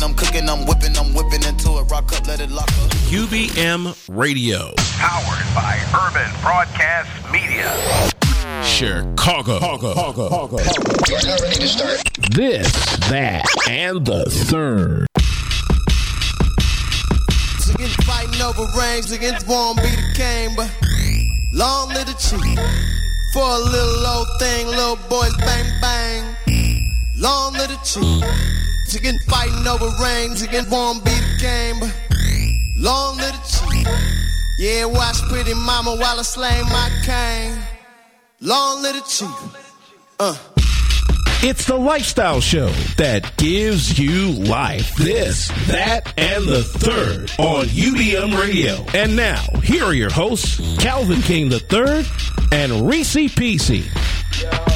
cooking, I'm cooking, I'm whipping, I'm whipping into it. Rock up, let it lock up. UBM Radio. Powered by Urban Broadcast Media. Chicago. This, that, and the third. Against fighting over rings, against won't be the king, but long live the chief. For a little old thing, little boys bang bang. Long live the chief. Against fighting over rings, against won't be the king, but long live the chief. Yeah, watch pretty mama while I slay my cane. Long live the chief. Uh. It's the lifestyle show that gives you life. This, that, and the third on UBM Radio. And now, here are your hosts, Calvin King III and Reese PC.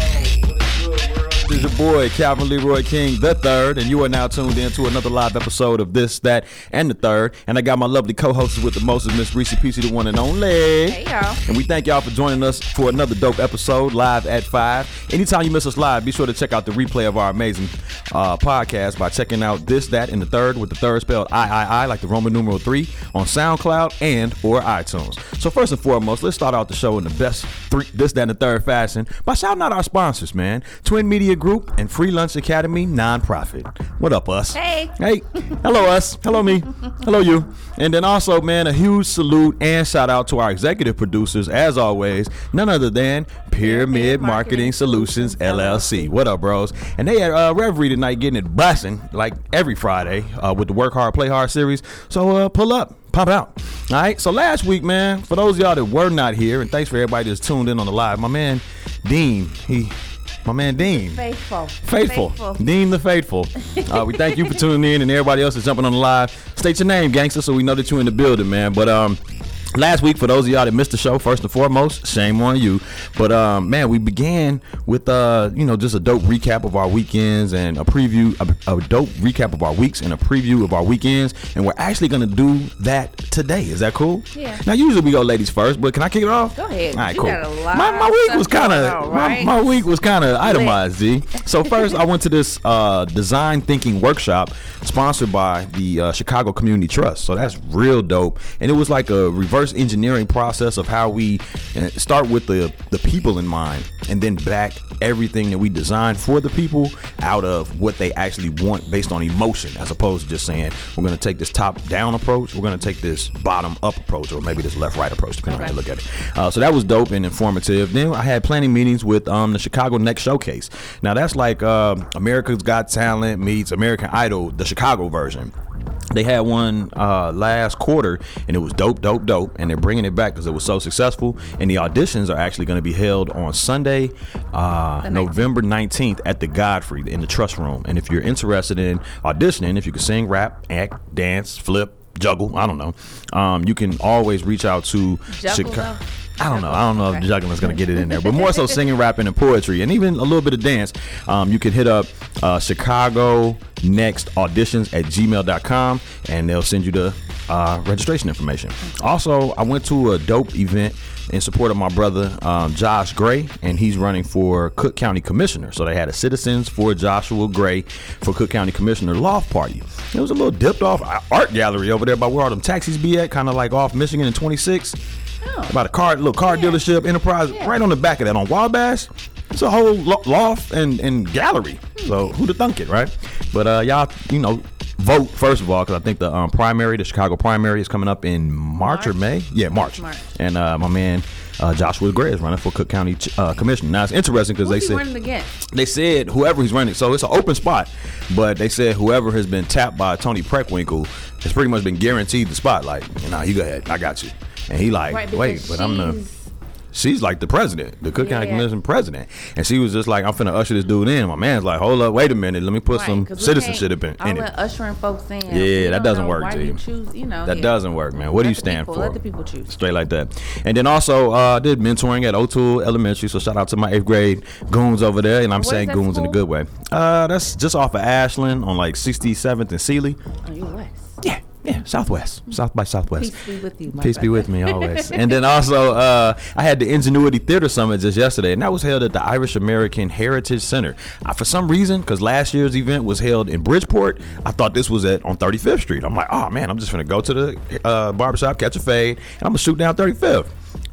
Your boy Calvin Leroy King the third, and you are now tuned in to another live episode of this, that, and the third. And I got my lovely co-hosts with the most, of Miss Reese PC, the one and only. Hey, y'all. And we thank y'all for joining us for another dope episode live at five. Anytime you miss us live, be sure to check out the replay of our amazing uh, podcast by checking out this, that, and the third with the third spelled I I I like the Roman numeral three on SoundCloud and or iTunes. So first and foremost, let's start out the show in the best three, this, that, and the third fashion by shouting out our sponsors, man. Twin Media Group and Free Lunch Academy nonprofit. What up, us? Hey. Hey. Hello, us. Hello, me. Hello, you. And then also, man, a huge salute and shout out to our executive producers, as always, none other than Pyramid Marketing Solutions LLC. What up, bros? And they had uh, Reverie tonight getting it busting like every Friday uh, with the Work Hard, Play Hard series. So uh, pull up. Pop out. All right. So last week, man, for those of y'all that were not here, and thanks for everybody that's tuned in on the live, my man Dean, he my man Dean. Faithful. Faithful. Dean the Faithful. Uh, we thank you for tuning in and everybody else is jumping on the live. State your name, gangster, so we know that you're in the building, man. But um Last week, for those of y'all that missed the show, first and foremost, shame on you. But um, man, we began with uh, you know, just a dope recap of our weekends and a preview, a, a dope recap of our weeks and a preview of our weekends. And we're actually gonna do that today. Is that cool? Yeah. Now, usually we go ladies first, but can I kick it off? Go ahead. All right, You cool. got a lot my, my week was kind of on, my, my week was kind of itemized. Z. So first, I went to this uh, design thinking workshop sponsored by the uh, Chicago Community Trust. So that's real dope, and it was like a reverse engineering process of how we uh, start with the the people in mind, and then back everything that we design for the people out of what they actually want based on emotion, as opposed to just saying we're going to take this top down approach, we're going to take this bottom up approach, or maybe this left right approach, depending on how you look at it. Uh, so that was dope and informative. Then I had planning meetings with um, the Chicago Next Showcase. Now that's like uh, America's Got Talent meets American Idol, the Chicago version. They had one uh, last quarter, and it was dope, dope, dope. And they're bringing it back because it was so successful. And the auditions are actually going to be held on Sunday, uh, 19th. November 19th at the Godfrey in the Trust Room. And if you're interested in auditioning, if you can sing, rap, act, dance, flip, juggle, I don't know, um, you can always reach out to Juggle, Chica- though? I don't know. I don't know if Okay. juggling is going to get it in there, but more so singing, rapping, and poetry, and even a little bit of dance. Um, you can hit up uh, Chicago Next Auditions at gmail.com and they'll send you the uh, registration information. Also, I went to a dope event in support of my brother um, Josh Gray, and he's running for Cook County Commissioner. So they had a Citizens for Joshua Gray for Cook County Commissioner loft party. It was a little dipped off art gallery over there by where all them taxis be at, kind of like off Michigan and 26 about a car, little car dealership, enterprise, right on the back of that on Wabash. It's a whole lo- loft and, and gallery. So who'd have thunk it, right? But uh, y'all, you know, vote first of all because I think the um, primary, the Chicago primary, is coming up in March, or May. Yeah, March. March. And uh, my man uh, Joshua Gray is running for Cook County uh, Commissioner. Now it's interesting because they he said they said whoever he's running, so it's an open spot, but they said whoever has been tapped by Toni Preckwinkle has pretty much been guaranteed the spot. Like, nah, you go ahead, I got you. And he like, Right, wait, but I'm the. she's- like the president, the Cook County Yeah. Commission president, and she was just like, "I'm finna usher this dude in." My man's like, "Hold up, wait a minute, let me put Right, some citizenship in, in all it." ushering folks in. Yeah, that doesn't work, why G. you choose, you know, That yeah. doesn't work, man. What do you stand people- for? Let the people choose. Straight like that. And then also uh, did mentoring at O'Toole Elementary. So shout out to my eighth grade goons over there, and I'm Where saying goons in a good way. Uh, that's just off of Ashland on like 67th and Seeley. Oh, you west. Yeah, Yeah, Southwest, South by Southwest. Peace be with you, my Peace be with me always. and then also, uh, I had the Ingenuity Theater Summit just yesterday, and that was held at the Irish American Heritage Center. Uh, for some reason, because last year's event was held in Bridgeport, I thought this was at on 35th Street. I'm like, oh man, I'm just gonna go to the uh, barbershop, catch a fade, and I'm gonna shoot down 35th.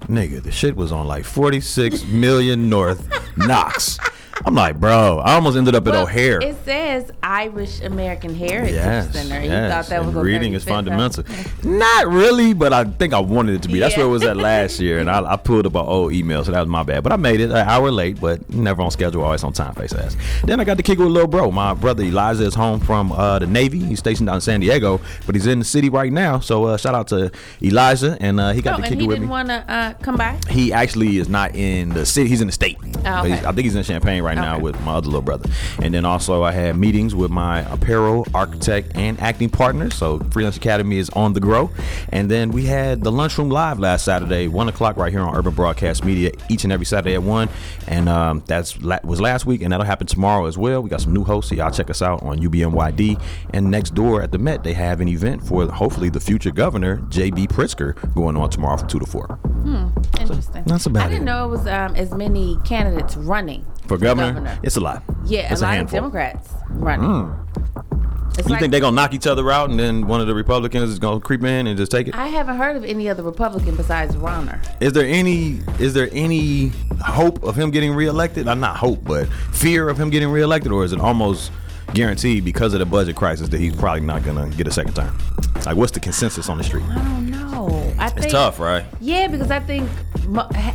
Nigga, the shit was on like 46 million North Knox. I'm like, bro, I almost ended up at Well, O'Hare. It says Irish American Heritage Yes, Center. You yes. thought that was and on reading is fundamental. Not really, but I think I wanted it to be. That's where it was at last year, and I, I pulled up an old email, so that was my bad. But I made it an hour late, but never on schedule, always on time, face ass. Then I got to kick it with little bro. My brother Elijah is home from uh, the Navy. He's stationed down in San Diego, but he's in the city right now. So uh, shout out to Elijah, and uh, he got Oh, to kick he it with didn't want to uh, come by. He actually is not in the city. He's in the state. Oh, okay. I think he's in Champaign right now Okay. with my other little brother. And then also I had meetings with my apparel, architect, and acting partner. So Free Lunch Academy is on the grow. And then we had the lunchroom live last Saturday, one o'clock right here on Urban Broadcast Media, each and every Saturday at one. And um, that's la- was last week, and that'll happen tomorrow as well. We got some new hosts, so y'all check us out on UBMYD. And next door at the Met, they have an event for hopefully the future governor, J.B. Pritzker, going on tomorrow from two to four. Hmm, Interesting. that's about I didn't it. know it was um, as many candidates running For governor, it's a lot. Yeah, it's a lot handful. of Democrats running. It's You like- think they're gonna knock each other out, and then one of the Republicans is gonna creep in and just take it? I haven't heard of any other Republican besides Rauner. Is there any is there any hope of him getting reelected? I'm not hope, but fear of him getting reelected, or is it almost guaranteed because of the budget crisis that he's probably not gonna get a second term? Like, what's the consensus on the street? I don't know. I think, It's tough, right? Yeah, because I think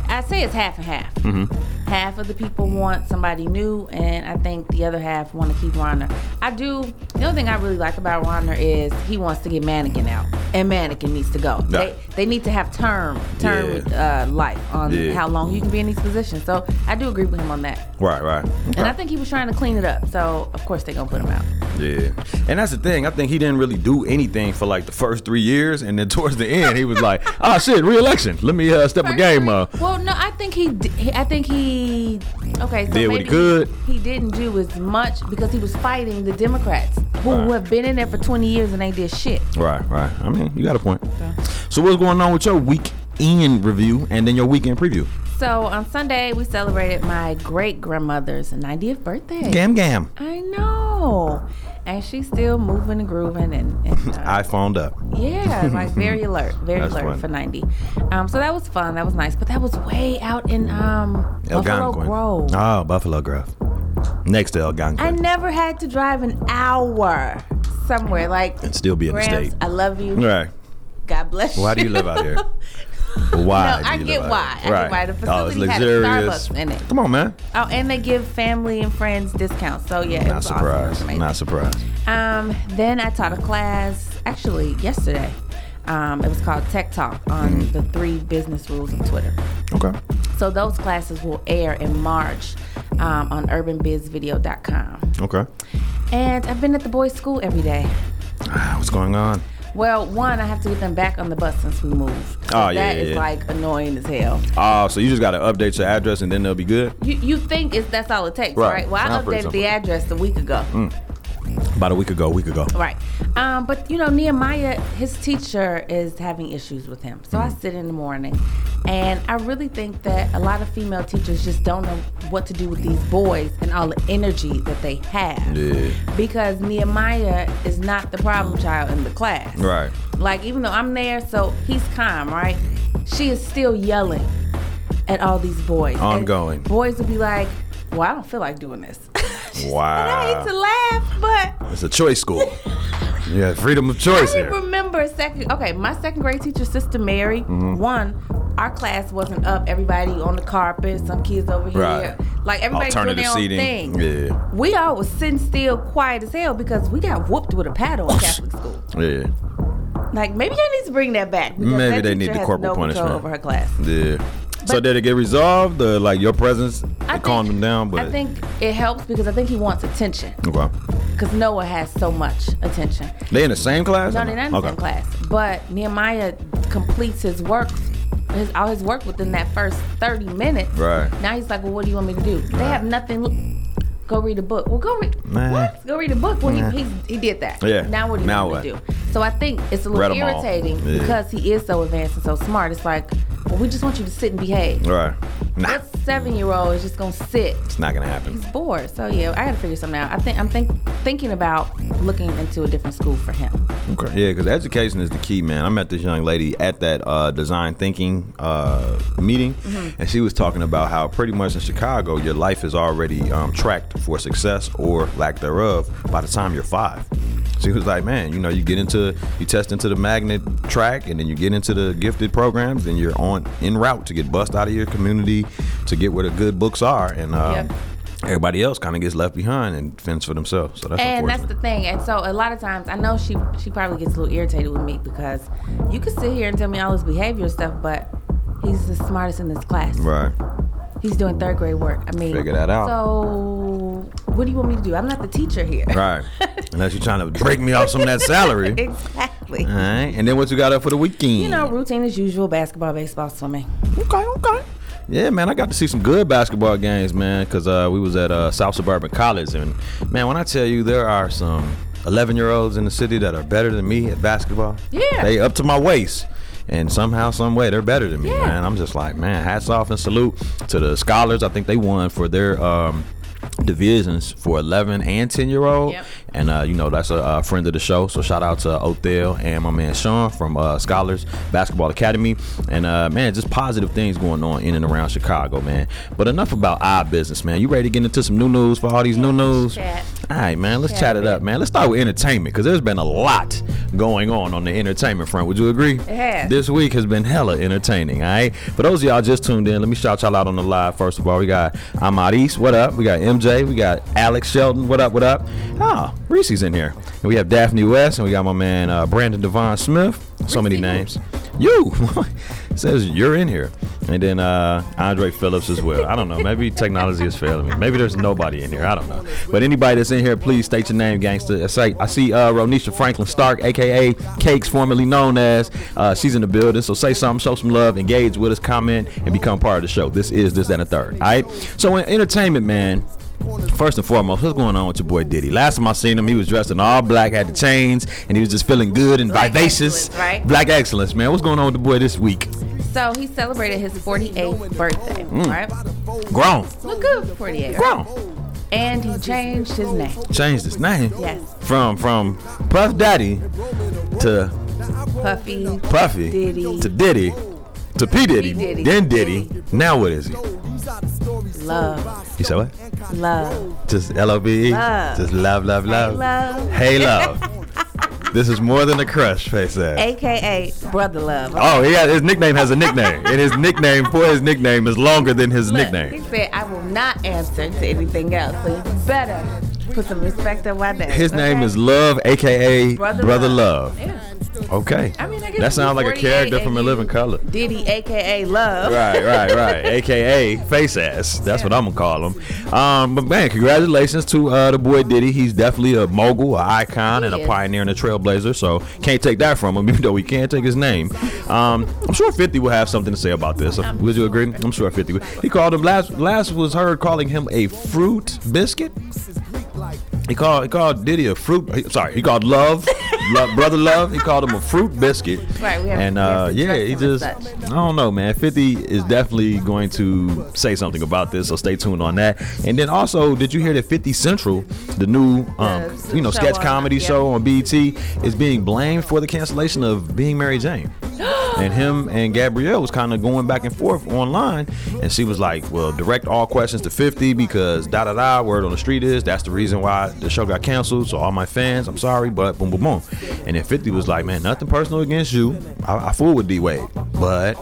I say it's half and half. Mm-hmm. Half of the people want somebody new, and I think the other half want to keep Rauner. I do. The only thing I really like about Rauner is he wants to get Madigan out, and Madigan needs to go. Yeah. They they need to have term term uh, life on Yeah. how long you can be in these positions. So I do agree with him on that. Right, right. And I think he was trying to clean it up. So of course they're gonna put him out. Yeah, and that's the thing. I think he didn't really do anything for like the first three years, and then towards the end, he was like, "Ah, shit, reelection. Let me uh, step a game up." Well, no, I think he- I think he. Okay, so Did what he could. He didn't do as much because he was fighting the Democrats who Right. have been in there for 20 years and they did shit. Right, right. I mean, you got a point. So, what's going on with your weekend review and then your weekend preview? So on Sunday we celebrated my great grandmother's 90th birthday. Gam gam. I know, and she's still moving and grooving and. and uh, I phoned up. Yeah, like very alert, very alert for 90. Um, so that was fun. That was nice. But that was way out in um, Buffalo. Grove. Oh, Buffalo Grove. Next to Algonquin. I never had to drive an hour somewhere. Like And still be in the state. I love you. right. God bless you. Why do you live out here? Why? No, I get why. I here? get why. The oh, facility had a luxurious. Starbucks in it. Come on, man. Oh, and they give family and friends discounts. So yeah, Not awesome. Surprised. was. Not surprised. Um, then I taught a class actually yesterday. Um, it was called Tech Talk on Mm-hmm. the three business rules of Twitter. Okay. So those classes will air in March um, on urbanbizvideo.com. Okay. And I've been at the boys' school every day. Ah, What's going on? Well, one, I have to get them back on the bus since we moved. Oh, yeah, That yeah, is yeah. like annoying as hell. Oh, so you just got to update your address and then they'll be good? You you think it's that's all it takes, Right. right? Well, I Sounds updated the address a week ago. Mm. About a week ago, a week ago. Right. Um, but you know, Nehemiah, his teacher is having issues with him. So I Mm-hmm. sit in the morning and I really think that a lot of female teachers just don't know what to do with these boys and all the energy that they have. Yeah. Because Nehemiah is not the problem child in the class. Right. Like even though I'm there, so he's calm, right? She is still yelling at all these boys. And Ongoing. boys would be like, Well, I don't feel like doing this. And I hate to laugh, but It's a choice school. yeah, freedom of choice I here. remember second. Okay, my second grade teacher, Sister Mary. Mm-hmm. One, our class wasn't up. Everybody on the carpet. Some kids over here. Right. Like everybody doing Alternative their own seating. thing. Yeah. We all was sitting still, quiet as hell because we got whooped with a paddle in Catholic school. Yeah. Like maybe I need to bring that back. Maybe that they need the corporal no punishment. over her class. Yeah. So did it get resolved? Or like your presence I calmed think- them down? But I think it helps because I think he wants attention. okay. Because Noah has so much attention. They in the same class? No, they're not in the okay. same class. But Nehemiah completes his work, his, all his work within that first 30 minutes. Right. Now he's like, well, what do you want me to do? They Right. have nothing. Go read a book. Well, go read. Nah. What? Go read a book. Well, Nah. he, he he did that. Yeah. Now what do you Now want to do? So I think it's a little irritating Yeah. because he is so advanced and so smart. It's like, well, we just want you to sit and behave. Right. Nah, That seven year old is just gonna sit. it's not gonna happen. He's bored. So yeah, I gotta figure something out. I think I'm think thinking about looking into a different school for him. Okay. Yeah, because education is the key, man. I met this young lady at that uh, design thinking uh, meeting, Mm-hmm. and she was talking about how pretty much in Chicago, your life is already um, tracked for success or lack thereof by the time you're five. So She was like, man, you know, you get into, you test into the magnet track, and then you get into the gifted programs, and you're on en route to get bust out of your community to get where the good books are, and um, everybody else kind of gets left behind and fends for themselves. So that's and that's the thing. And so a lot of times, I know she she probably gets a little irritated with me because you can sit here and tell me all this behavior stuff, but he's the smartest in this class. right. He's doing third grade work. I mean, Figure that out. So what do you want me to do? I'm not the teacher here. Right. Unless you're trying to break me off some of that salary. exactly. All right. And then what you got up for the weekend? You know, routine as usual: basketball, baseball, swimming. Okay, okay. Yeah, man, I got to see some good basketball games, man, because uh, we was at uh, South Suburban College, and man, when I tell you there are some 11 year olds in the city that are better than me at basketball, Yeah. they up to my waist. And somehow, some way, they're better than me, Yeah. man. I'm just like, man, hats off and salute to the scholars. I think they won for their um, divisions for 11 and 10 year old. Yep. And uh, you know that's a, uh friend of the show, so shout out to Othel and my man Sean from uh, Scholars Basketball Academy. And uh, man, just positive things going on in and around Chicago, man. But enough about our business, man. You ready to get into some new news for all these new news? Chat. All right, man. Let's Chat chat it up, man. Let's start with entertainment because there's been a lot going on on the entertainment front. Would you agree? This week has been hella entertaining. All right. For those of y'all just tuned in, let me shout y'all out on the live. First of all, we got Amadis. What up? We got MJ. We got Alex Sheldon. What up? What up? Oh, Reese's in here. And we have Daphne West, and we got my man uh, Brandon Devon Smith. So many names. You says you're in here, and then uh, Andre Phillips as well. I don't know. Maybe technology is failing me. Maybe there's nobody in here. I don't know. But anybody that's in here, please state your name, gangster. I say I see uh, Ronisha Franklin Stark, aka Cakes, formerly known as. Uh, she's in the building. So say something, show some love, engage with us, comment, and become part of the show. This is this that, and a third. All right. So in entertainment, man. First and foremost, what's going on with your boy Diddy? Last time I seen him, he was dressed in all black, had the chains, and he was just feeling good and Black vivacious. excellence, right? Black excellence, man. What's going on with the boy this week? So he celebrated his 48th birthday, Mm. right? Grown. Look good for 48. Grown. And he changed his name. Changed his name. Yes. From from Puff Daddy to Puffy. Puffy Diddy. to Diddy to P Diddy, P. Diddy. then Diddy. Now what is he? Love. You said what? Love. Just L O V E. Just love, love, love. love. Hey, love. this is more than a crush, face ass. AKA Brother Love. Oh, yeah, his nickname has a nickname, and his nickname for his nickname is longer than his Look, nickname. He said, I will not answer to anything else. So you better put some respect on my name. His name is Love, aka Brother, Brother, Love. Yeah. Okay. I mean, I guess that sounds like a character from In Living Color. Diddy, AKA Love. Right, right, right. AKA face ass. That's what I'm gonna call him. Um, but man, congratulations to uh, the boy Diddy. He's definitely a mogul, an icon, and He a pioneer and a trailblazer. So can't take that from him, even though we can't take his name. Um, I'm sure 50 will have something to say about this. Would you agree? I'm sure 50. Would. He called him last. Last was heard calling him a fruit biscuit. He called he called Diddy a fruit. he- Sorry, he called Love, Love brother Love. He called him a fruit biscuit. Right, we have- and we have uh, yeah, he just. I don't know, man. Fifty is definitely going to say something about this, so stay tuned on that. And then also, did you hear that 50 Central, the new um, The you know sketch on- comedy yeah. show on BET, is being blamed for the cancellation of Being Mary Jane? And him and Gabrielle was kind of going back and forth online, and she was like, "Well, direct all questions to 50 because da da da. Word on the street is that's the reason why the show got canceled. So all my fans, I'm sorry, but boom, boom, boom." And then 50 was like, "Man, nothing personal against you. I, I fool with D Wade, but."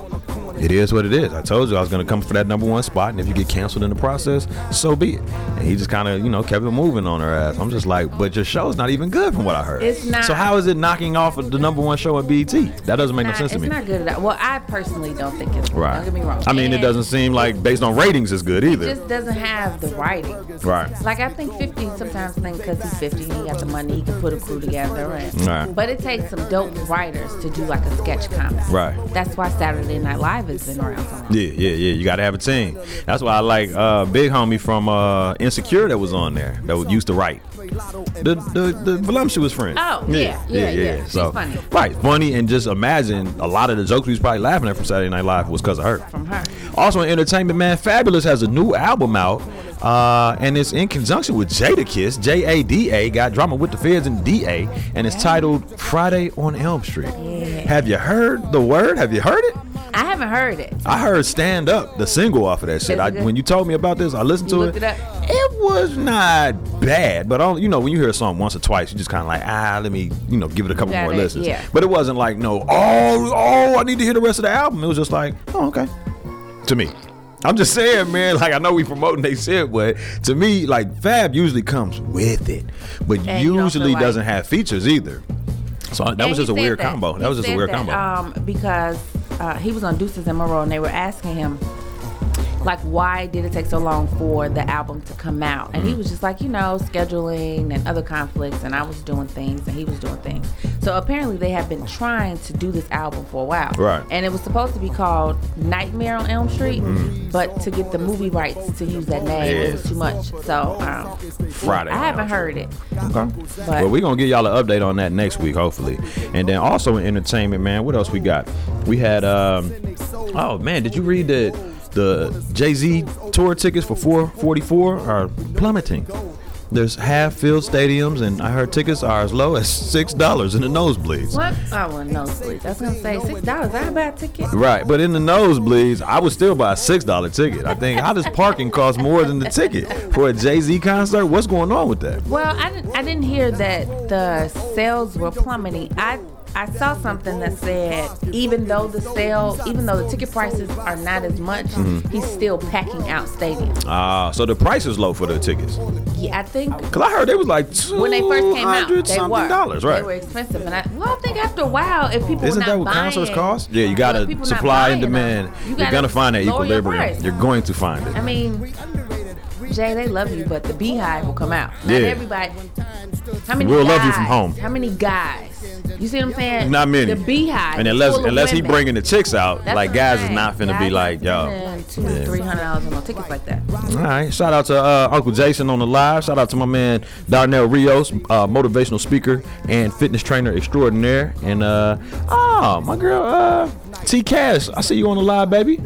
It is what it is. I told you I was gonna come for that number one spot, and if you get canceled in the process, so be it. And he just kind of, you know, kept it moving on her ass. I'm just like, but your show's not even good from what I heard. It's not. So how is it knocking off of the number one show at BET? That doesn't make no Not- sense to it's not good at all. Well, I personally don't think it's good. Right. Don't get me wrong. I mean, it doesn't seem like based on ratings it's good either. It just doesn't have the writing. Right. Like I think 50 sometimes think because he's 50 and he got the money, he can put a crew together. And, Right. But it takes some dope writers to do like a sketch comedy. Right. That's why Saturday Night Live has been around so long. Yeah, yeah, yeah. You gotta have a team. That's why I like uh, big homie from uh, Insecure that was on there that used to write. The the the voluptuous friend. Oh, yeah, yeah, yeah. She's So funny. right, funny, and just imagine a lot of the jokes we was probably laughing at from Saturday Night Live was because of her. From her. Also in entertainment, man, Fabolous has a new album out, uh, and it's in conjunction with Jadakiss. J A D A got drama with the feds and D A, and it's titled Friday on Elm Street. Yeah. Have you heard the word? Have you heard it? I haven't heard it. I heard "Stand Up," the single off of that shit. I, when you told me about this, I listened You to it. it? It was not bad, but I don't, you know, when you hear a song once or twice, you just kind of like, ah, let me, you know, give it a couple Got more it, listens. yeah. But it wasn't like, no, oh, oh, I need to hear the rest of the album. It was just like, oh, okay. To me, I'm just saying, man. Like I know we promoting they shit, but to me, like Fab usually comes with it, but And usually like- doesn't have features either. So that was just a weird that. combo. That He was just a weird that, combo. Um, because uh, he was on Desus and Mero, and they were asking him, like, why did it take so long for the album to come out? And he Mm-hmm. was just like, you know, scheduling and other conflicts, and I was doing things, and he was doing things. So apparently, they have been trying to do this album for a while. Right. And it was supposed to be called Nightmare on Elm Street, but to get the movie rights to use that name. Yeah. it was too much. So um, Friday. I haven't heard it. Okay. But- well, we're gonna give y'all an update on that next week, hopefully. And then also in entertainment, man, what else we got? We had um oh man, did you read that the Jay Z tour tickets for 444 are plummeting? There's half filled stadiums, and I heard tickets are as low as six dollars in the nosebleeds. What? I want nosebleeds. Was gonna say six dollars. I buy a ticket. Right, but in the nosebleeds, I would still buy a six dollar ticket. I think how does parking cost more than the ticket for a Jay Z concert? What's going on with that? Well, I didn't. I didn't hear that the sales were plummeting. I I saw something that said even though the sale, even though the ticket prices are not as much, Mm-hmm. he's still packing out stadiums. Ah, so the price is low for the tickets. Yeah, I think Cause I heard they was like when they first came out, they were dollars, right? They were expensive, and I well, I think after a while, if people Isn't that what buying, concerts cost? Yeah, you people not supply and demand. you You're gonna find that equilibrium. You're going to find it. I mean, Jay, they love you, but the beehive will come out. Not Yeah. everybody. How many We'll guys, love you from home. How many guys? You see what I'm saying? Not many. The beehive. And unless unless he bringing the chicks out, That's like what I'm guys is not finna Guys be like, yo. spending Two, Yeah. three hundred dollars on no tickets like that. All right. Shout out to uh, Uncle Jason on the live. Shout out to my man Darnell Rios, uh, motivational speaker and fitness trainer extraordinaire. And uh, oh, my girl uh, T Cash. I see you on the live, baby.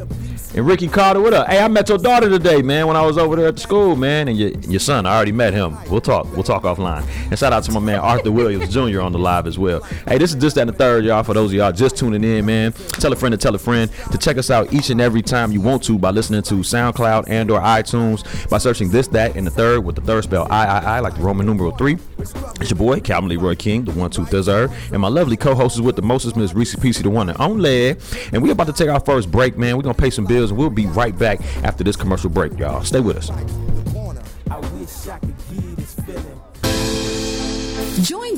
And Ricky Carter, what up? Hey, I met your daughter today, man, when I was over there at the school, man. And your, your son, I already met him. We'll talk. We'll talk offline. And shout out to my man Arthur Williams Jr. on the live as well. Hey, this is just that and the third, y'all. For those of y'all just tuning in, man, tell a friend to tell a friend to check us out each and every time you want to by listening to SoundCloud and or iTunes by searching this, that, and the third with the third spell I, I, I, like the Roman numeral three. It's your boy Calvin Leroy King, the one two third, and my lovely co-host is with the mostest Miss Reese PC, the one and only. And we about to take our first break, man. We're gonna pay some bills, and we'll be right back after this commercial break, y'all. Stay with us.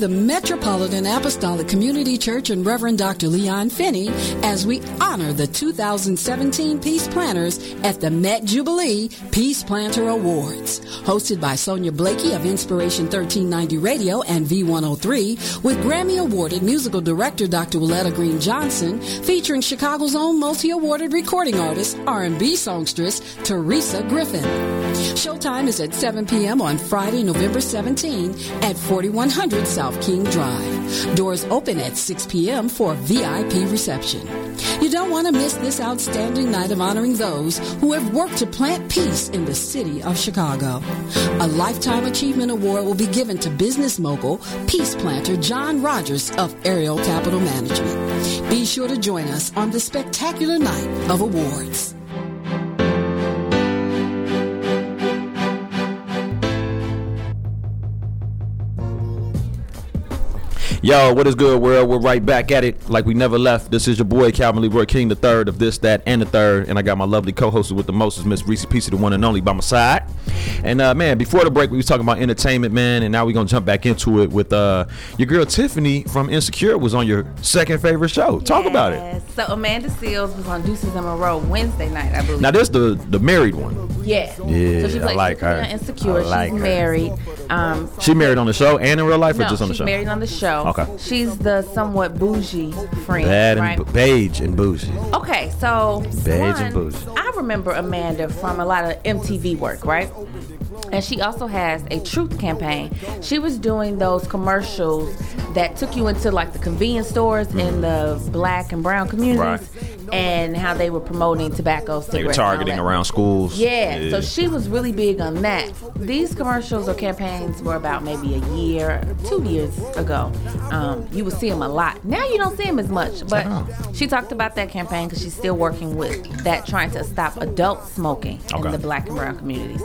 The Metropolitan Apostolic Community Church and Reverend Dr. Leon Finney as we honor the 2017 Peace Planners at the Met Jubilee Peace Planter Awards. Hosted by Sonia Blakey of Inspiration 1390 Radio and V103 with Grammy awarded musical director Dr. Willetta Green Johnson featuring Chicago's own multi-awarded recording artist, R&B songstress Teresa Griffin. Showtime is at 7 p.m. on Friday, November 17 at 4100 South King Drive. Doors open at 6 p.m. for VIP reception. You don't want to miss this outstanding night of honoring those who have worked to plant peace in the city of Chicago. A Lifetime Achievement Award will be given to business mogul, peace planter John Rogers of Ariel Capital Management. Be sure to join us on this spectacular night of awards. Yo, what is good, world? We're right back at it like we never left. This is your boy Calvin Leroy King, the third of this, that, and the third. And I got my lovely co-host with the most, Miss Reese Piece, the one and only by my side. And uh, man, before the break, we was talking about entertainment, man, and now we're gonna jump back into it with uh, your girl Tiffany from Insecure was on your second favorite show. Talk about it. So Amanda Seales was on Desus and Mero Wednesday night, I believe. Now this the the married one. Yeah. Yeah, So she I like her. Insecure. I like She's her. married. Um, She married on the show and in real life, or no, just on the she's show? married on the show. Okay. She's the somewhat bougie friend, Bad and right? bu- beige and bougie. Okay, so Beige and bougie. I remember Amanda from a lot of MTV work, right? And she also has a truth campaign. She was doing those commercials that took you into like the convenience stores in mm-hmm. the black and brown communities and how they were promoting tobacco, They were cigarettes. and all targeting around schools. Yeah, so she was really big on that. These commercials or campaigns were about maybe a year, two years ago. Um, you would see them a lot. Now you don't see them as much, but Oh. she talked about that campaign because she's still working with that, trying to stop adult smoking Okay. in the black and brown communities.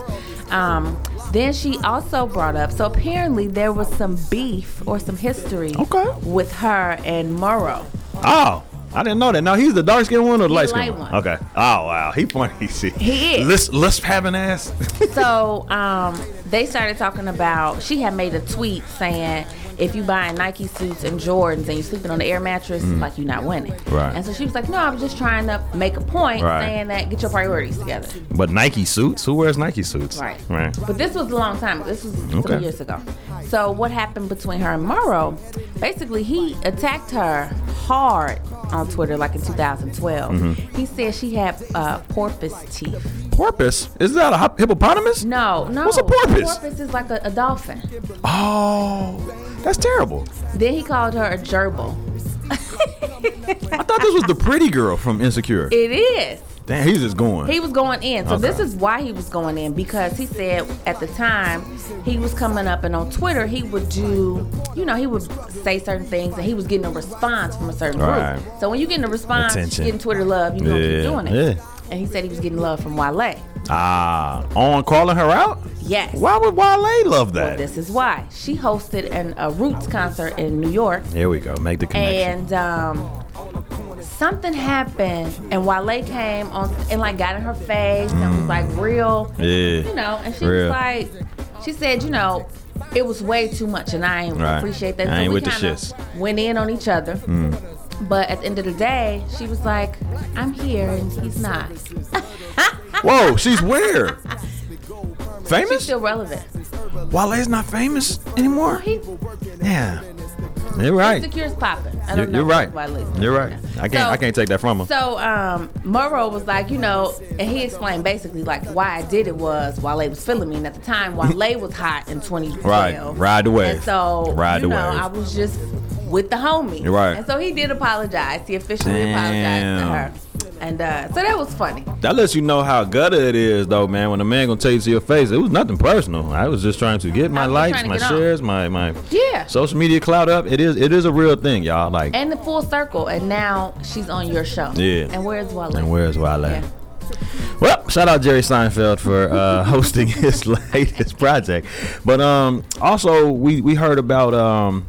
Um, then she also brought up, so apparently there was some beef or some history Okay. with her and Mero. Oh, I didn't know that. Now he's the dark skinned one or the light skinned one? one. Okay. Oh wow, he funny. See, He is. Lisp, lisp having ass. So um, they started talking about. She had made a tweet saying, "If you buying Nike suits and Jordans and you're sleeping on the air mattress, like you're not winning." Mm. Right. And so she was like, "No, I was just trying to make a point, Right. saying that get your priorities together." but Nike suits. Who wears Nike suits? Right. Right. But this was a long time. This was some Okay. years ago. So what happened between her and Mero? Basically, he attacked her hard on Twitter, like in 2012. Mm-hmm. He said she had uh, porpoise teeth. Porpoise. Is that a hippopotamus? No, no. What's a porpoise? Porpoise is like a, a dolphin. Oh, that's terrible. Then he called her a gerbil. I thought this was the pretty girl from Insecure. It is. Damn, he's just going. He was going in. So Okay. this is why he was going in because he said at the time he was coming up and on Twitter he would do, you know, he would say certain things and he was getting a response from a certain Right. group. So when you getting a response, Attention. getting Twitter love, you gonna Yeah, keep doing it. yeah. And he said he was getting love from Wale. Ah, on calling her out. Yes. Why would Wale love Well, that? this is why she hosted an, a Roots concert in New York. Here we go. Make the connection. and um, something happened, and Wale came on and like got in her face and was like real, yeah. you know, and she Real. was like, she said, you know, it was way too much, and I ain't Right. appreciate that. I ain't we with the shits. Mm. Went in on each other. But at the end of the day, she was like, I'm here and he's not. Whoa, she's where? Famous? She's still relevant. Wale's not famous anymore. He, Yeah, you're right. Secure's popping. I You're, know you're right. You're right. I can't. So- I can't take that from her. So um Mero was like, you know, and he explained basically like why I did it was Wale was feeling me, and at the time Wale was hot in 2012. Right. Ride the wave. And so Ride you the know, wave. I was just with the homie. You're right. And so he did apologize. He officially apologized to her, and uh, so that was funny. That lets you know how gutter it is, though, man. When a man gonna tell you to your face, it was nothing personal. I was just trying to get my likes, my get on. shares, my my Yeah. social media clout up. It is it is a real thing, y'all. Like, And the full circle, and now she's on your show. Yeah. And where's Wale? and where's Wale? Yeah. Well, shout out Jerry Seinfeld for uh, hosting his latest project. But um, also we we heard about um,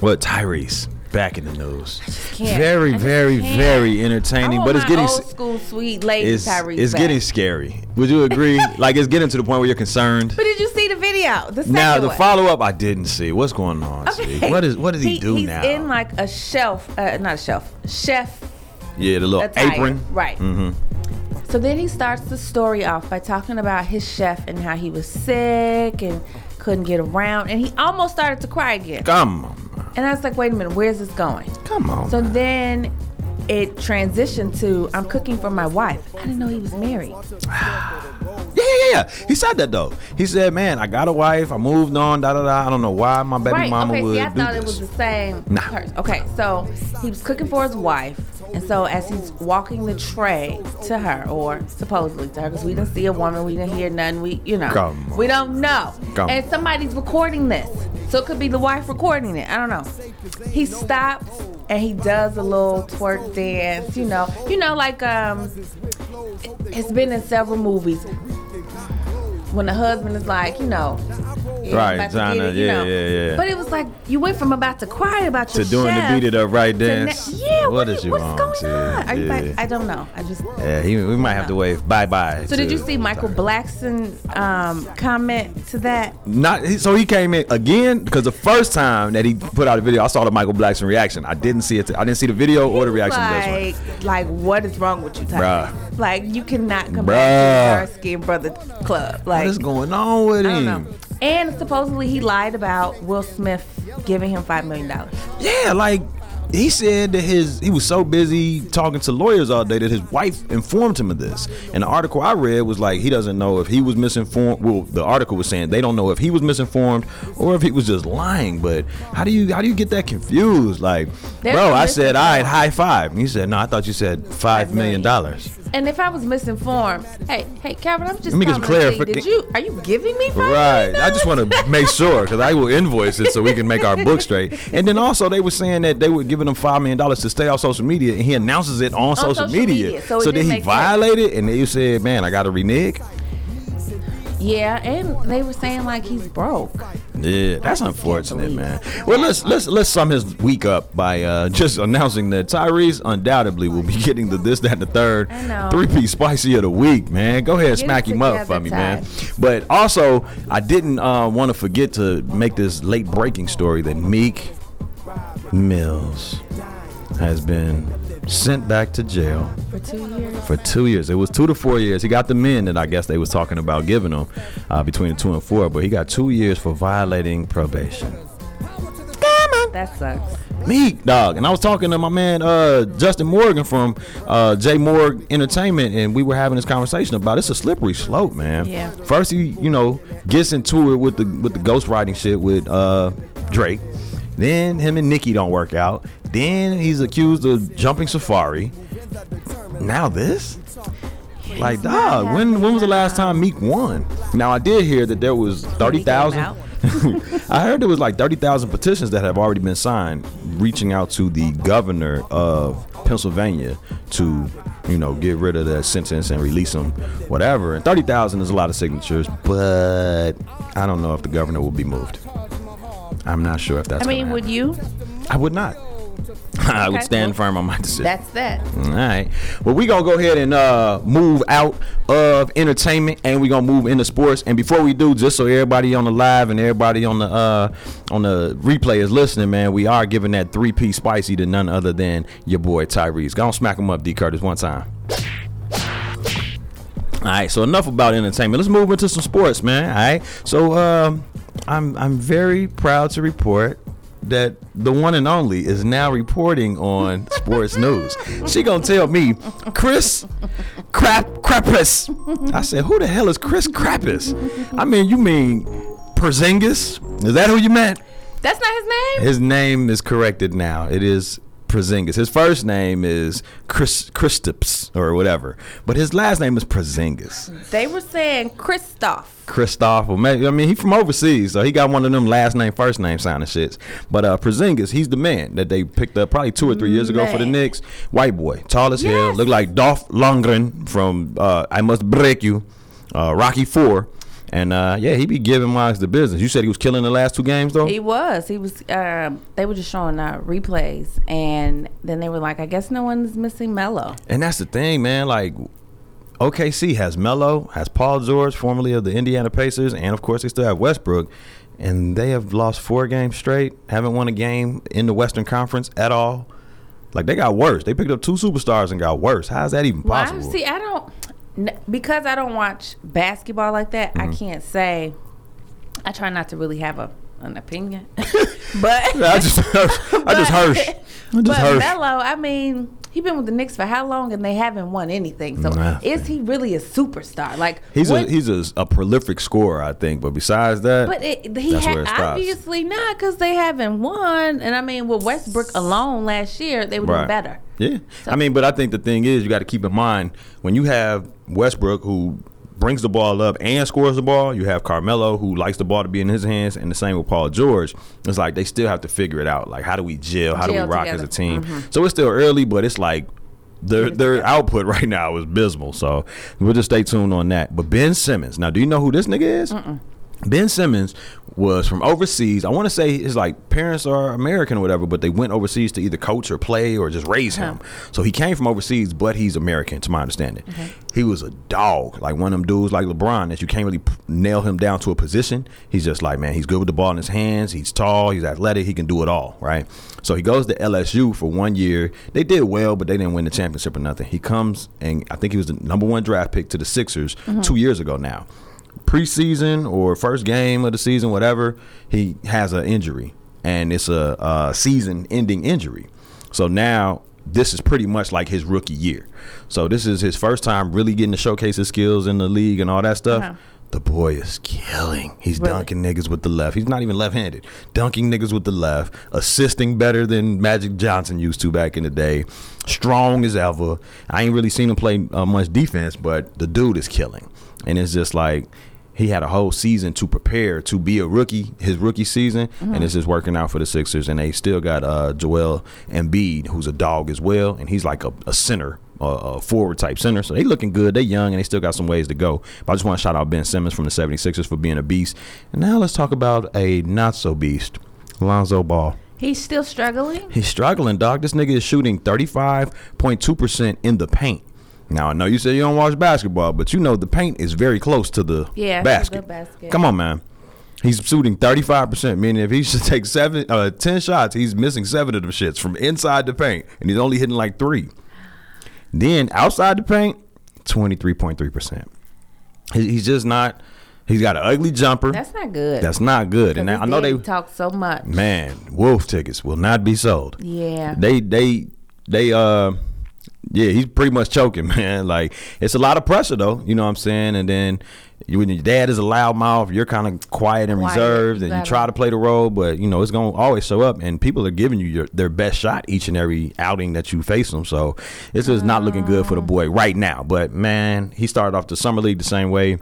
what Tyrese back in the news. Very, very, can't. very entertaining, but it's getting old school sweet lady it's, Tyrese. it's back. getting scary. Would you agree? like it's getting to the point where you're concerned. But did you see the video? The Now the follow up, I didn't see. What's going on? Steve? What is what does he, do he's now? in like a shelf, uh, not a shelf, chef yeah, the little attire. apron. Right. Mm-hmm. So then he starts the story off by talking about his chef and how he was sick and couldn't get around, and he almost started to cry again. Come on, And I was like, wait a minute, where's this going? come on. So then it transitioned to I'm cooking for my wife. I didn't know he was married. Yeah, yeah, yeah. He said that though. He said, "Man, I got a wife. I moved on. Da da da. I don't know why my baby right. mama okay. would See, I thought this." it was the same Nah. person. Okay. So he was cooking for his wife, and so as he's walking the tray to her, or supposedly to her, because we didn't see a woman, we didn't hear nothing. We, you know, we don't know. Come and somebody's recording this, so it could be the wife recording it. I don't know. He stops and he does a little twerk dance. You know, you know, like um, it's been in several movies when the husband is like, you know, Yeah, Right, about to get to- it, you yeah, know. yeah, yeah. But it was like you went from about to cry about your To doing the beat it up right to dance. yeah, What what is you what's going sis? on? Are you Yeah. like, I don't know. I just. Yeah, he, we might have to wave bye bye. So did you see Michael Blackson um, comment to that? Not so he came in again because the first time that he put out a video, I saw the Michael Blackson reaction. I didn't see it. I didn't see the video or the reaction to. Like, like, what is wrong with you, Tyler? Bruh. Like, you cannot come Bruh. back to the dark skin brother club. Like, What is going on with him? And supposedly he lied about Will Smith giving him five million dollars. Yeah, like he said that his he was so busy talking to lawyers all day that his wife informed him of this. And the article I read was like he doesn't know if he was misinformed. Well, the article was saying they don't know if he was misinformed or if he was just lying. But how do you how do you get that confused? Like, bro, I said all right, misinformed. high five. And he said no, I thought you said five million dollars. And if I was misinformed, hey, hey, Calvin, I'm just Let me get some Did you? Are you giving me Right. I just want to make sure because I will invoice it so we can make our book straight. And then also they were saying that they were giving him five million dollars to stay off social media, and he announces it on, social, social media. media, so it then he violated, and they said, "Man, I got to renege." Yeah, and they were saying like he's broke. Yeah, that's unfortunate, man. Well, let's let's let's sum his week up by uh, just announcing that Tyrese undoubtedly will be getting the this, that, and the third three piece spicy of the week, man. Go ahead, Get smack him up for me, man. But also, I didn't uh, want to forget to make this late breaking story that Meek Mills has been sent back to jail For two years. for two years. It was two to four years. He got the men that I guess they was talking about giving him uh, between the two and four, but he got two years for violating probation. That sucks. Meek dog, and I was talking to my man uh, Justin Morgan from uh, J Morg Entertainment, and we were having this conversation about it's a slippery slope, man. Yeah. First, he you know gets into it with the with the ghostwriting shit with uh, Drake. Then him and Nicki don't work out. Then he's accused of jumping Safaree. Now this. Like dog, when when was the last time Meek won? Now I did hear that there was thirty thousand. I heard there was like thirty thousand petitions that have already been signed, reaching out to the governor of Pennsylvania to, you know, get rid of that sentence and release him, whatever. And thirty thousand is a lot of signatures, but I don't know if the governor will be moved. I'm not sure if that's. I mean, would you? I would not. I would stand firm on my decision. That's that. All right. Well, we're gonna go ahead and uh, move out of entertainment, and we're gonna move into sports. And before we do, just so everybody on the live and everybody on the uh, on the replay is listening, man, we are giving that three piece spicy to none other than your boy Tyrese. Go on, smack him up, D. Curtis, one time. All right, so enough about entertainment. Let's move into some sports, man. All right, so um, I'm I'm very proud to report that the one and only is now reporting on sports news. She gonna tell me, Chris Crap Krappus. I said, who the hell is Chris Krappus? I mean, you mean Porzingis? Is that who you meant? That's not his name. His name is corrected now. It is Porzingis. His first name is Chris Christops or whatever, but his last name is Porzingis. They were saying Christoph. Christoph, or maybe I mean he's from overseas, so he got one of them last name first name sounding shits. But uh Porzingis, he's the man that they picked up probably two or three years ago for the Man. Knicks. White boy, tall as hell, Yes. look like Dolph Lundgren from uh, I Must Break You, uh, Rocky Four. And uh, yeah, he be giving Miles the business. You said he was killing the last two games though. He was. He was. Um, they were just showing uh, replays, and then they were like, "I guess no one's missing Melo." And that's the thing, man. Like OKC has Melo, has Paul George, formerly of the Indiana Pacers, and of course they still have Westbrook. And they have lost four games straight, haven't won a game in the Western Conference at all. Like they got worse. They picked up two superstars and got worse. How is that even Well, I, possible? see, I don't because I don't watch basketball like that. Mm-hmm. I can't say. I try not to really have a an opinion, but I just, I just heard. I but just heard. Melo, I mean, he been with the Knicks for how long, and they haven't won anything. So Nothing. is he really a superstar? Like He's what- a he's a, a prolific scorer, I think. But besides that, But it, he ha- where it stops. obviously not because they haven't won. And I mean, with Westbrook alone last year, they were doing better. Yeah. I mean, but I think the thing is, you got to keep in mind when you have Westbrook who brings the ball up and scores the ball, you have Carmelo who likes the ball to be in his hands, and the same with Paul George. It's like they still have to figure it out. Like, how do we gel? How do we rock together. as a team? Mhm. So it's still early, but it's like. Their, their output right now is abysmal, so we'll just stay tuned on that. But Ben Simmons, now do you know who this nigga is? Ben Simmons was from overseas. I want to say his like parents are American or whatever, but they went overseas to either coach or play or just raise uh-huh. him. So he came from overseas, but he's American, to my understanding. He was a dog, like one of them dudes like LeBron that you can't really p- nail him down to a position. He's just like man, he's good with the ball in his hands. He's tall, he's athletic, he can do it all, right? So he goes to LSU for one year. They did well, but they didn't win the championship or nothing. He comes and I think he was the number one draft pick to the Sixers mm-hmm. two years ago now preseason or first game of the season, whatever, he has an injury, and it's a, a season-ending injury. So now this is pretty much like his rookie year. So this is his first time really getting to showcase his skills in the league and all that stuff. Uh-huh. The boy is killing. He's Really? dunking niggas with the left. He's not even left-handed. Dunking niggas with the left, assisting better than Magic Johnson used to back in the day. Strong as ever. I ain't really seen him play uh, much defense, but the dude is killing. And it's just like he had a whole season to prepare to be a rookie, his rookie season, and it's just working out for the Sixers. And they still got uh, Joel Embiid, who's a dog as well, and he's like a, a center, a, a forward type center. So they looking good. They young and they still got some ways to go. But I just want to shout out Ben Simmons from the 76ers for being a beast. And now let's talk about a not so beast, Lonzo Ball. He's still struggling. He's struggling, dog. This nigga is shooting 35.2% in the paint. Now, I know you say you don't watch basketball, but you know the paint is very close to the Yeah, basket. basket. Come on, man. He's shooting 35%, meaning if he should take seven, uh, 10 shots, he's missing seven of them shits from inside the paint, and he's only hitting like three. Then outside the paint, 23.3%. He's just not, he's got an ugly jumper. That's not good. That's not good. And I know they, talk so much. man, Wolf tickets will not be sold. Yeah. They they they uh yeah, he's pretty much choking, man. Like it's a lot of pressure though, you know what I'm saying? And then you, when your dad is a loud mouth, you're kind of quiet and Quiet, reserved, and you try to play the role, but you know it's gonna always show up, and people are giving you your, their best shot each and every outing that you face them. So it's just not looking good for the ah. boy right now. But man, he started off the summer league the same way.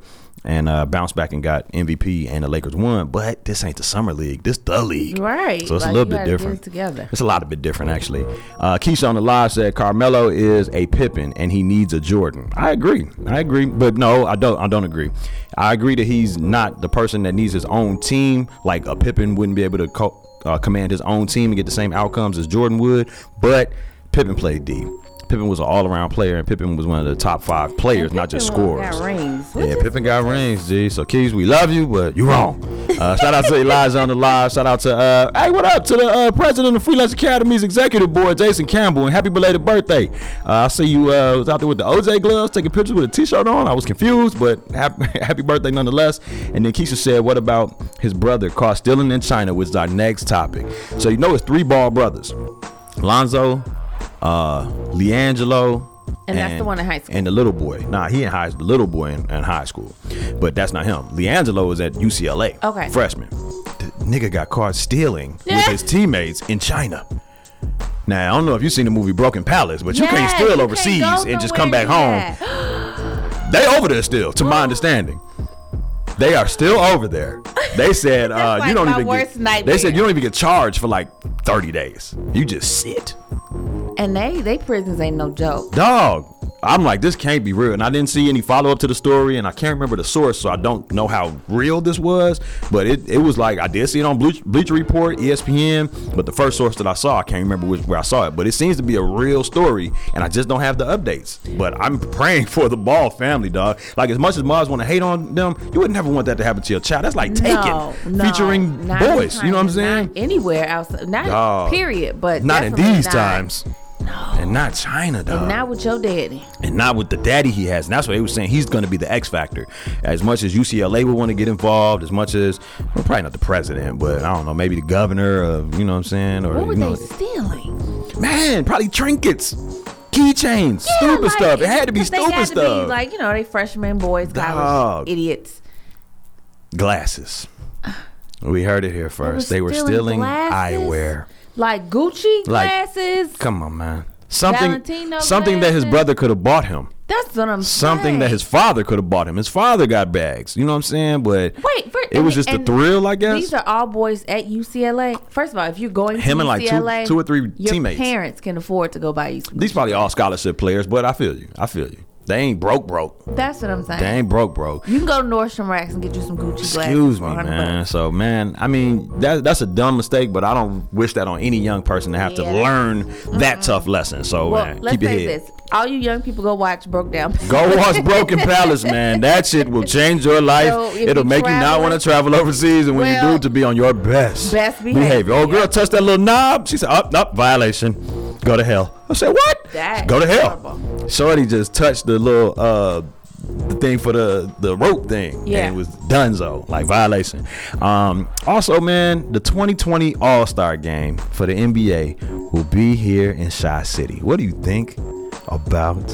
And uh, bounced back and got MVP, and the Lakers won. But this ain't the summer league. This the league, Right. So it's Like, a little bit different. together. It's a lot of bit different, actually. Uh, Keisha on the live said Carmelo is a Pippin and he needs a Jordan. I agree. I agree, but no, I don't. I don't agree. I agree that he's not the person that needs his own team. Like a Pippin wouldn't be able to co- uh, command his own team and get the same outcomes as Jordan would. But Pippin played D. Pippin was an all-around player, and Pippin was one of the top five players, not just scorers. Rings. Yeah, Pippin got rings, G. So Keys, we love you, but you wrong. Uh, shout out to Elijah on the live. Shout out to uh, hey, what up to the uh, president of the Free Lunch Academy's executive board, Jason Campbell, and happy belated birthday. Uh, I see you uh, was out there with the OJ gloves, taking pictures with a T-shirt on. I was confused, but happy, happy birthday nonetheless. And then Keisha said, "What about his brother caught stealing in China?" Which is our next topic. So you know it's three ball brothers, Lonzo, uh, LiAngelo. And that's the one in high school. And the little boy. Nah, he in high the little boy in, in high school. But that's not him. LiAngelo is at UCLA. Okay. Freshman. The nigga got caught stealing with his teammates in China. Now, I don't know if you've seen the movie Brokedown Palace, but you can't steal you overseas can't and just come back near home. They over there still, to my understanding. They are still over there. They said uh, That's you don't even get. nightmare. They said you don't even get charged for like thirty days. You just sit. And they they prisons ain't no joke. Dog. I'm like, this can't be real. And I didn't see any follow up to the story, and I can't remember the source, so I don't know how real this was. But it, it was like, I did see it on Bleach, Bleacher Report, ESPN, but the first source that I saw, I can't remember which, where I saw it. But it seems to be a real story, and I just don't have the updates. But I'm praying for the Ball family, dog. Like, as much as moms want to hate on them, you would never want that to happen to your child. That's like taking, No, no, featuring boys. You know what I'm saying? Not anywhere outside. Not Dog. period, but Not in these not. times. And not China, dog. And not with your daddy. and not with the daddy he has. And that's what they were saying. He's going to be the X factor. As much as UCLA would want to get involved, as much as well, probably not the president, but I don't know, maybe the governor of you know what I'm saying, or What were you know, they stealing? man, probably trinkets, keychains, Yeah, stupid like, stuff. It had to be 'cause they stupid had to stuff. Be like you know, they freshman boys, college idiots. Glasses. We heard it here first. They were stealing glasses? eyewear. Like Gucci Like, glasses. Come on, man. Something, Valentino something that his glasses. brother could have bought him. That's what I'm Something saying. that his father could have bought him. His father got bags. You know what I'm saying? But Wait, for, it was just a and thrill, I guess. These are all boys at UCLA. First of all, if you're going Him to and, like, two- UCLA, two or three your teammates. parents can afford to go buy you some. These probably all scholarship players, but I feel you. I feel you. They ain't broke broke. That's what I'm saying. They ain't broke broke. You can go to Nordstrom Racks and get you some Gucci glasses. Excuse me, man. bucks. So, man, I mean, that that's a dumb mistake, but I don't wish that on any young person to have to Yeah. learn that tough lesson. So, Well, man, let's keep your head. this: all you young people go watch Broke Down. Go watch Brokedown Palace, man. That shit will change your life. So, It'll you make you not want to travel overseas, and when you do, to be on your best best behavior, Oh, girl, touch that little knob. She said, "Up, up, violation. Go to hell." I said, "What? That Go to hell." horrible. Shorty just touched the little uh the thing for the the rope thing. Yeah. And it was donezo, like violation. Um also man, the 2020 All-Star game for the NBA will be here in Chi City. What do you think about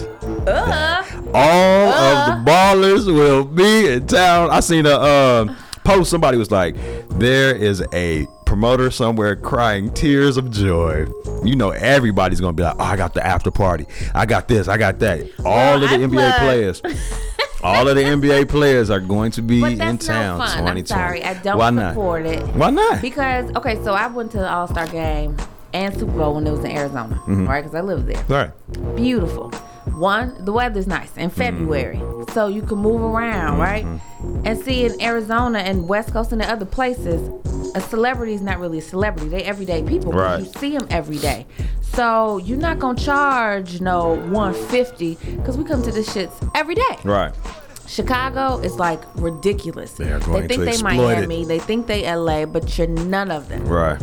that? All of the ballers will be in town. I seen a uh, post somebody was like, there is a promoter somewhere crying tears of joy. You know everybody's gonna be like, oh, I got the after party. I got this, I got that. All Well, of the I NBA plug- players. All of the NBA players are going to be in town fun. 2020. I'm sorry, I don't Why not? support it. Why not? Because okay, so I went to the All Star game and Super Bowl when it was in Arizona, Mm-hmm. right? Because I lived there. All right. Beautiful. One, the weather's nice in Mm-hmm. February, so you can move around, right? And see in Arizona and West Coast and the other places, a celebrity is not really a celebrity. They everyday people. Right. You see them every day. So you're not gonna charge no 150 because we come to the shits every day. Right. Chicago is like ridiculous. They are going think to they exploit it. Miami, they think they LA, but you're none of them. Right.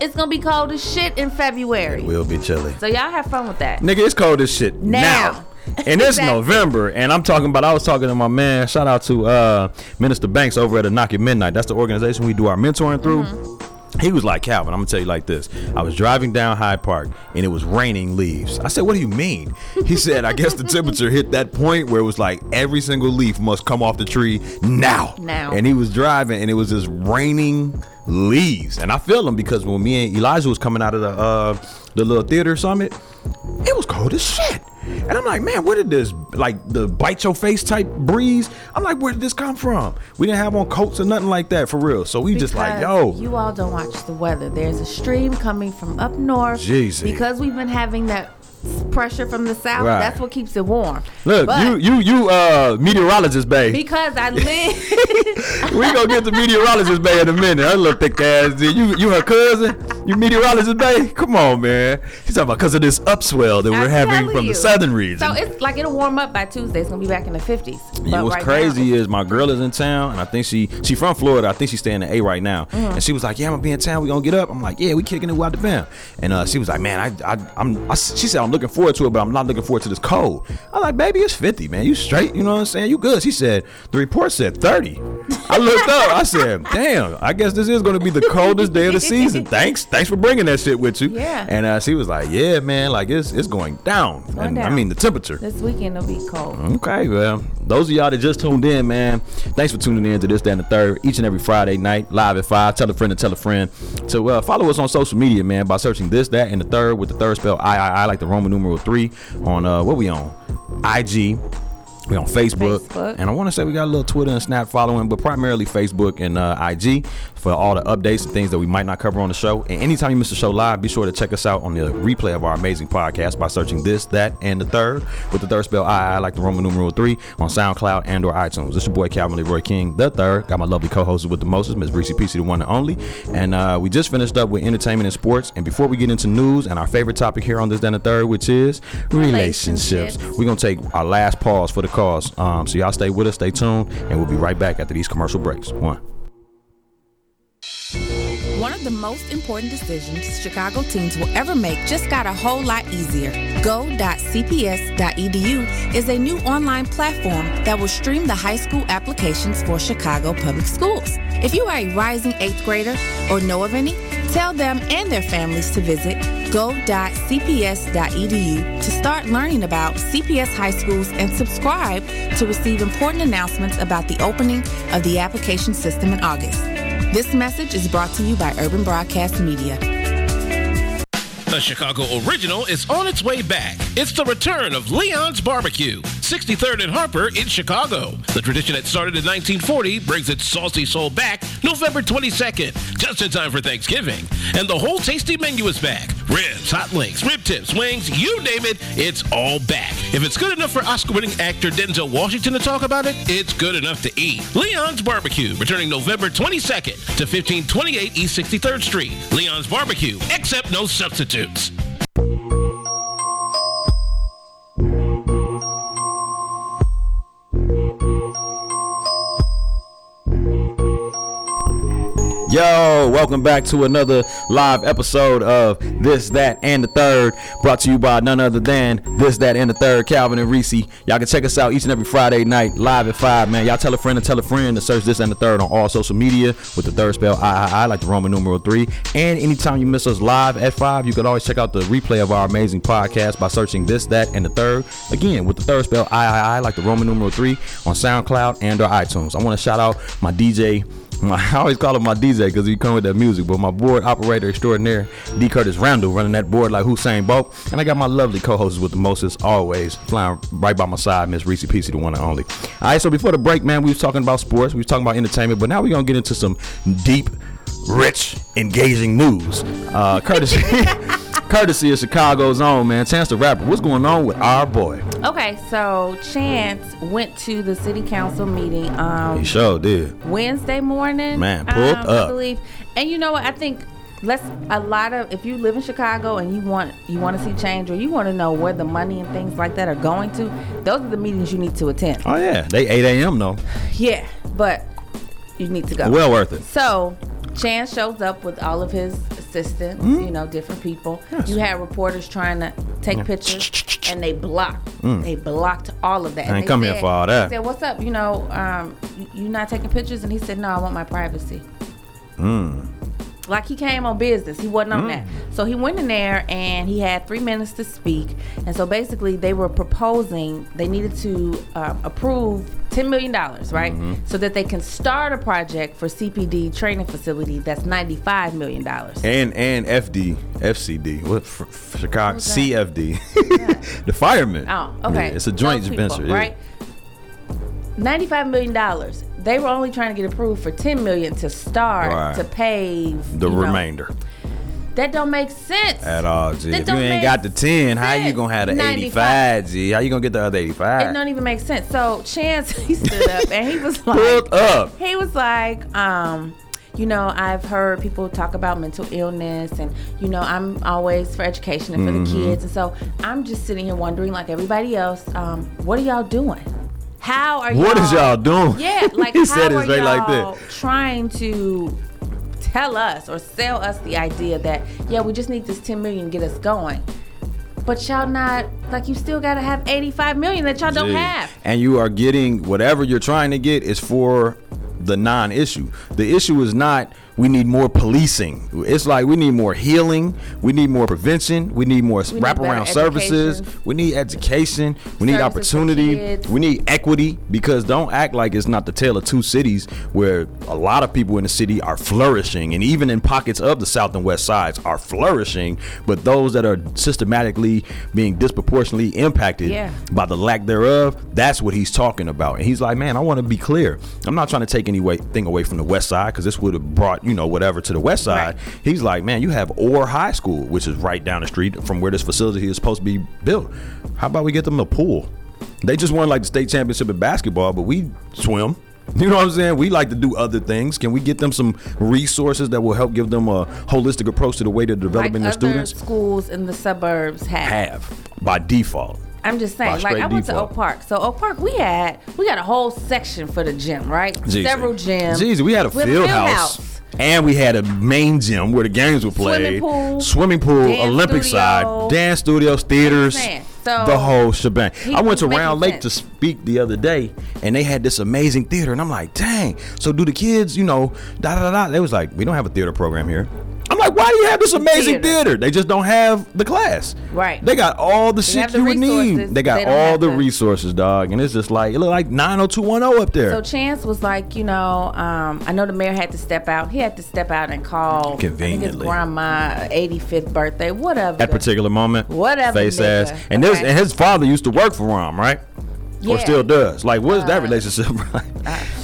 It's gonna be cold as shit in February. We'll be chilly. So y'all have fun with that. Nigga, it's cold as shit now. Now. And it's Exactly. November, and I'm talking about. I was talking to my man. Shout out to uh, Minister Banks over at a Knock at Midnight. That's the organization we do our mentoring through. Mm-hmm. He was like, Calvin, I'm gonna tell you like this. I was driving down Hyde Park and it was raining leaves. I said, What do you mean? He said, I guess the temperature hit that point where it was like every single leaf must come off the tree now. Now. And he was driving and it was just raining leaves. And I feel him because when me and Elijah was coming out of the uh the little theater summit, it was cold as shit. And I'm like, man, where did this like the bite your face type breeze? I'm like, where did this come from? We didn't have on coats or nothing like that for real. So we just like, yo, You all don't watch the weather. There's a stream coming from up north. Jeezy. Because we've been having that pressure from the south. Right. That's what keeps it warm. look, But you you you uh meteorologist babe. Because I live. we gonna get the meteorologist bay in a minute. Her little thick ass. dude. You you her cousin? You meteorologist bay? Come on, man. She's talking about because of this upswell that we're having from you. the southern region. So it's like it'll warm up by Tuesday. It's gonna be back in the 50s. Yeah, what's right crazy now, is my girl is in town, and I think she she from Florida. I think she's staying in A right now, Mm-hmm. and she was like, "Yeah, I'm gonna be in town. We gonna get up." I'm like, "Yeah, we kicking it out the bam." And uh, she was like, "Man, I, I I'm," I, she said, "I'm looking forward to it, but I'm not looking forward to this cold." I'm like, "Baby, it's 50, man. You straight? You know what I'm saying? You good?" She said, "The report said 30." I looked up. I said, "Damn, I guess this is gonna be the coldest day of the season." Thanks, thanks for bringing that shit with you. Yeah. And uh, she was like, "Yeah, man, like it's it's going down." going and I mean the temperature. This weekend it'll be cold. Okay, well, those of y'all that just tuned in, man, thanks for tuning in to this, that, and the third, each and every Friday night, live at 5. Tell a friend to tell a friend. To uh, follow us on social media, man, by searching this, that, and the third with the third spell I, I, I, like the Roman numeral 3 on, uh, what we on? IG. We on Facebook, Facebook. and I want to say we got a little Twitter and Snap following, but primarily Facebook and uh, IG for all the updates and things that we might not cover on the show. And anytime you miss the show live, be sure to check us out on the replay of our amazing podcast by searching this, that, and the third with the third spell I, I like the Roman numeral three on SoundCloud and or iTunes. This your boy Calvin Leroy King, the third. Got my lovely co-host with the mostest, Miss Reese PC, the one and only. And uh, we just finished up with entertainment and sports. And before we get into news and our favorite topic here on this, and the third, which is relationships, Relationships. we're gonna take our last pause for the cause. Um, so y'all stay with us, stay tuned, and we'll be right back after these commercial breaks. One. One of the most important decisions Chicago teens will ever make just got a whole lot easier. Go.cps.edu is a new online platform that will stream the high school applications for Chicago public schools. If you are a rising eighth grader or know of any, tell them and their families to visit go.cps.edu to start learning about CPS high schools and subscribe to receive important announcements about the opening of the application system in August. This message is brought to you by Urban Broadcast Media. The Chicago original is on its way back. It's the return of Leon's Barbecue. 63rd and Harper in Chicago. The tradition that started in 1940 brings its saucy soul back November 22nd, just in time for Thanksgiving. And the whole tasty menu is back. Ribs, hot links, rib tips, wings, you name it, it's all back. If it's good enough for Oscar-winning actor Denzel Washington to talk about it, it's good enough to eat. Leon's Barbecue, returning November 22nd to 1528 East 63rd Street. Leon's Barbecue, accept no substitutes. Yo, welcome back to another live episode of This, That, and the Third, brought to you by none other than This, That, and the Third, Calvin and Reese. Y'all can check us out each and every Friday night, live at 5, man. Y'all tell a friend and tell a friend to search This and the Third on all social media with the third spell I, I, like the Roman numeral 3. And anytime you miss us live at 5, you can always check out the replay of our amazing podcast by searching This, That, and the Third. Again, with the third spell I, I, I like the Roman numeral 3 on SoundCloud and or iTunes. I want to shout out my DJ I always call him my DJ because he come with that music. But my board operator extraordinaire, D. Curtis Randall, running that board like Usain Bolt. And I got my lovely co-hosts with the Moses, always flying right by my side, Miss Reese Peasy, the one and only. All right, so before the break, man, we was talking about sports, we was talking about entertainment, but now we're gonna get into some deep, rich, engaging news. Uh, courtesy, courtesy of Chicago's own man, Chance the Rapper. What's going on with our boy? Okay, so Chance went to the city council meeting um He sure did. Wednesday morning. Man, pulled um, up. I believe. And you know what? I think let's a lot of if you live in Chicago and you want you want to see change or you want to know where the money and things like that are going to, those are the meetings you need to attend. Oh yeah, they 8 a.m. though. Yeah, but you need to go. Well worth it. So Chance shows up with all of his assistants, Hmm? you know, different people. You had reporters trying to take pictures, and they blocked. They blocked all of that. I ain't They come here for all that. They said, "What's up? You know, um, you- not taking pictures?" And he said, "No, I want my privacy." Hmm. Like he came on business. He wasn't on that. So he went in there and he had three minutes to speak. And so basically, they were proposing they needed to uh, approve ten million dollars, right, Mm-hmm. so that they can start a project for CPD training facility that's ninety five million dollars. and and FD, FCD, what f- f- Chicago CFD, the firemen. Oh, okay. Yeah, it's a joint Those people, venture, yeah. right? Ninety-five million dollars. They were only trying to get approved for ten million to start Right. to pave The you know. remainder That don't make sense at all, G. That If you ain't got the ten, how you gonna have the 95. eighty-five, G? How you gonna get the other eighty-five? It don't even make sense. So Chance he stood up and he was like, Pulled up. he was like, um, you know, I've heard people talk about mental illness, and you know, I'm always for education and for Mm-hmm. the kids, and so I'm just sitting here wondering, like everybody else, um, what are y'all doing? How are What y'all? is y'all doing? Yeah, like he how said are like y'all that. trying to tell us or sell us the idea that yeah, we just need this 10 million to get us going. But y'all not like you still gotta have 85 million that y'all don't have. And you are getting whatever you're trying to get is for the non-issue. The issue is not we need more policing. It's like we need more healing. We need more prevention. We need more need wraparound better services. We need education. We need Services opportunity. We need equity because don't act like it's not the tale of two cities where a lot of people in the city are flourishing and even in pockets of the south and west sides are flourishing, but those that are systematically being disproportionately impacted Yeah. by the lack thereof, that's what he's talking about. And he's like, man, I want to be clear. I'm not trying to take anything away from the west side because this would have brought, you know, whatever to the west side. Right. He's like, man, you have Orr High School, which is right down the street from where this facility is supposed to be built. How about we get them a pool? They just won like the state championship in basketball, but we swim. You know what I'm saying? We like to do other things. Can we get them some resources that will help give them a holistic approach to the way they're Like developing their other students? schools in the suburbs have. Have by default. I'm just saying, like I went to. Oak Park. So Oak Park, we had we got a whole section for the gym, right? Jeezy. Several gyms. Jeez, we had a We field, house. And we had a main gym where the games were played. Swimming pool, Swimming pool, Olympic studio. side, dance studios, theaters, so the whole shebang. I went to Round Lake sense. to speak the other day, and they had this amazing theater, and I'm like, dang. So do the kids, you know, da da da da? They was like, we don't have a theater program here. I'm like, why do you have this amazing Theater. theater? They just don't have the class. Right. They got all the shit the you would need. They got they all the the- resources, dog, and it's just like it looked like 90210 up there. So Chance was like, you know, um, I know the mayor had to step out. He had to step out and call Conveniently. grandma 85th birthday, whatever. that particular moment. Whatever, Face nigga. ass. And this and his father used to work for Rahm, right? Or still does. Like, what is that Uh, relationship? like?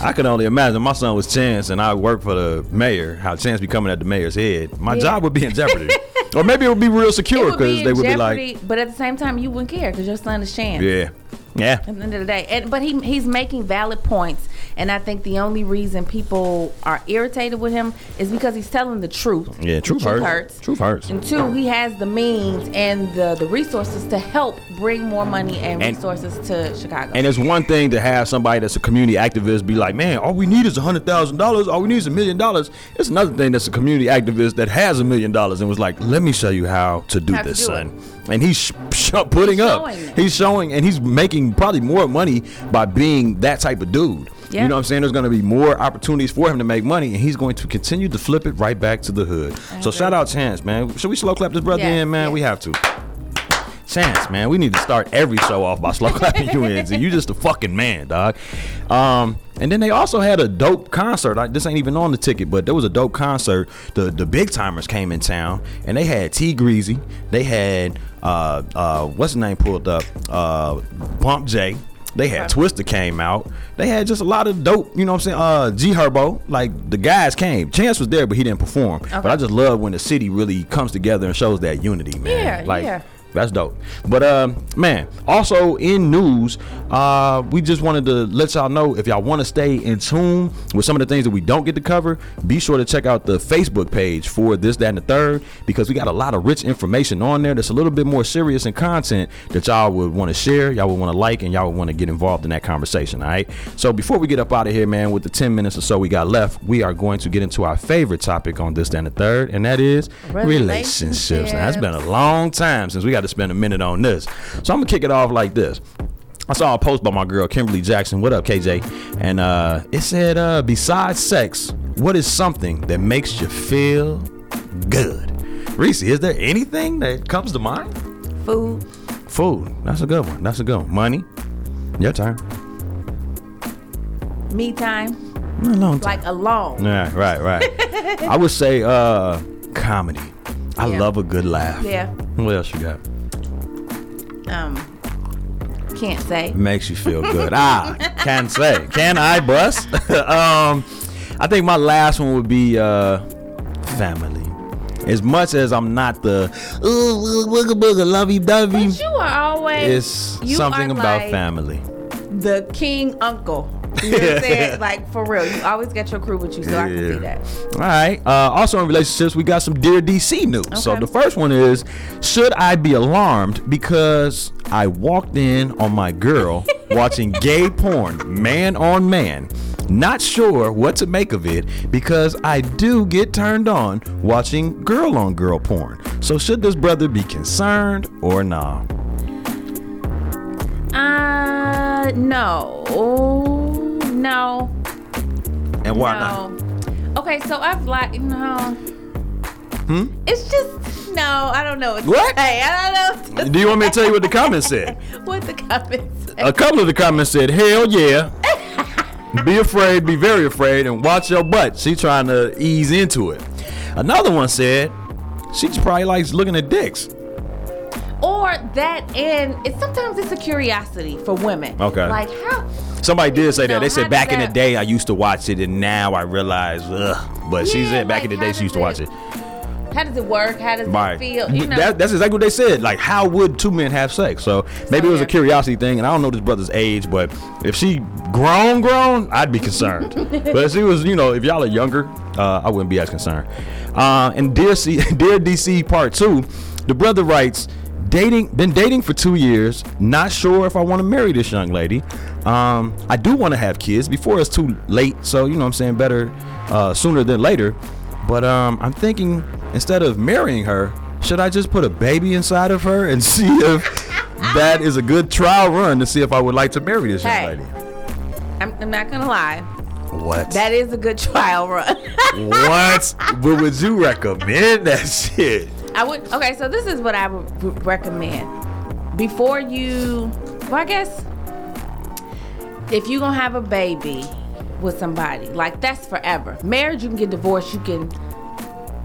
I can only imagine. My son was Chance, and I worked for the mayor. How Chance be coming at the mayor's head? My Yeah. job would be in jeopardy, or maybe it would be real secure would be because they would be like, but at the same time, you wouldn't care because your son is Chance. yeah, yeah. At the end of the day, and but he he's making valid points, and I think the only reason people are irritated with him is because he's telling the truth. Yeah, truth The hurts. Truth hurts. And two, he has the means and the the resources to help bring more money and, And- resources to Chicago. And it's one thing to have somebody that's a community activist be like, man, all we need is a hundred thousand dollars. All we need is a million dollars. It's another thing that's a community activist that has a million dollars and was like, let me show you how to do How to this, do son. And he's sh- sh- putting He's up. showing. He's showing, and he's making probably more money by being that type of dude. Yeah. You know what I'm saying? There's going to be more opportunities for him to make money, and he's going to continue to flip it right back to the hood. So shout out Chance, man. Should we slow clap this brother in, man? We have to. Chance, man. We need to start every show off by slow clapping you in. You just a fucking man, dog. Um, and then they also had a dope concert. Like, this ain't even on the ticket, but there was a dope concert. The the big timers came in town, and they had T Greasy. They had uh uh what's the name pulled up? Uh, Bump J. They had Twista came out. They had just a lot of dope, you know what I'm saying? Uh G Herbo, like the guys came. Chance was there, but he didn't perform. But I just love when the city really comes together and shows that unity, man. Yeah, like yeah. That's dope. But um, man, also in news, uh, we just wanted to let y'all know if y'all want to stay in tune with some of the things that we don't get to cover, be sure to check out the Facebook page for this, that, and the third, because we got a lot of rich information on there that's a little bit more serious in content that y'all would want to share, y'all would want to like, and y'all would want to get involved in that conversation. All right. So before we get up out of here, man, with the 10 minutes or so we got left, we are going to get into our favorite topic on this, that, and the third, and that is relationships. Now, that's been a long time since we got to spend a minute on this. So I'm gonna kick it off like this. I saw a post by my girl Kimberly Jackson. What up, KJ? And uh, it said, uh, besides sex, what is something that makes you feel good? Reese, is there anything that comes to mind? Food. Food. That's a good one. That's a good one. Money. Your turn. Me time. A long time. Like alone. Yeah, right, right. I would say uh, comedy. I Yeah. love a good laugh. Yeah. What else you got? Um. Can't say. makes you feel good. ah, can say. Can I bust? um, I think my last one would be uh, family. As much as I'm not the ooh wooga booga lovey dovey, But you are always. it's something about like family. The king uncle. You know what I'm saying? Like for real. You always get your crew with you, so I can see that. All right. Uh, also in relationships, we got some Dear DC news. So the first one is: Should I be alarmed because I walked in on my girl watching gay porn, man on man? Not sure what to make of it because I do get turned on watching girl on girl porn. So should this brother be concerned or not? Uh, no, no, And why not? Okay, so I've like no. Hmm. It's just no. I don't know. What? say. I don't know Do you want me to tell you what the comments said? what the comments. say. A couple of the comments said, "Hell yeah." be afraid, be very afraid, and watch your butt. She trying to ease into it. Another one said, she just probably likes looking at dicks. Or that, and it's sometimes it's a curiosity for women. Okay. Like how? Somebody did say that. They said back in the day I used to watch it, and now I realize, ugh. But she said back in the day she used to watch it. How does it work? How does Right. it feel? You know. That, that's exactly what they said. Like, how would two men have sex? So maybe it was a curiosity thing, and I don't know this brother's age, but if she grown, grown, I'd be concerned. but if she was, you know, if y'all are younger, uh, I wouldn't be as concerned. Uh, and dear C, dear DC Part Two, the brother writes. Dating, been dating for two years. Not sure if I want to marry this young lady. Um, I do want to have kids before it's too late. So you know, what I'm saying better uh, sooner than later. But um, I'm thinking instead of marrying her, should I just put a baby inside of her and see if that is a good trial run to see if I would like to marry this young Hey. lady? I'm, I'm not gonna lie. What? That is a good trial run. what? but would you recommend that shit? I would. Okay, so this is what I would would recommend. Before you, well, I guess if you're gonna have a baby with somebody, like that's forever. Marriage, you can get divorced, you can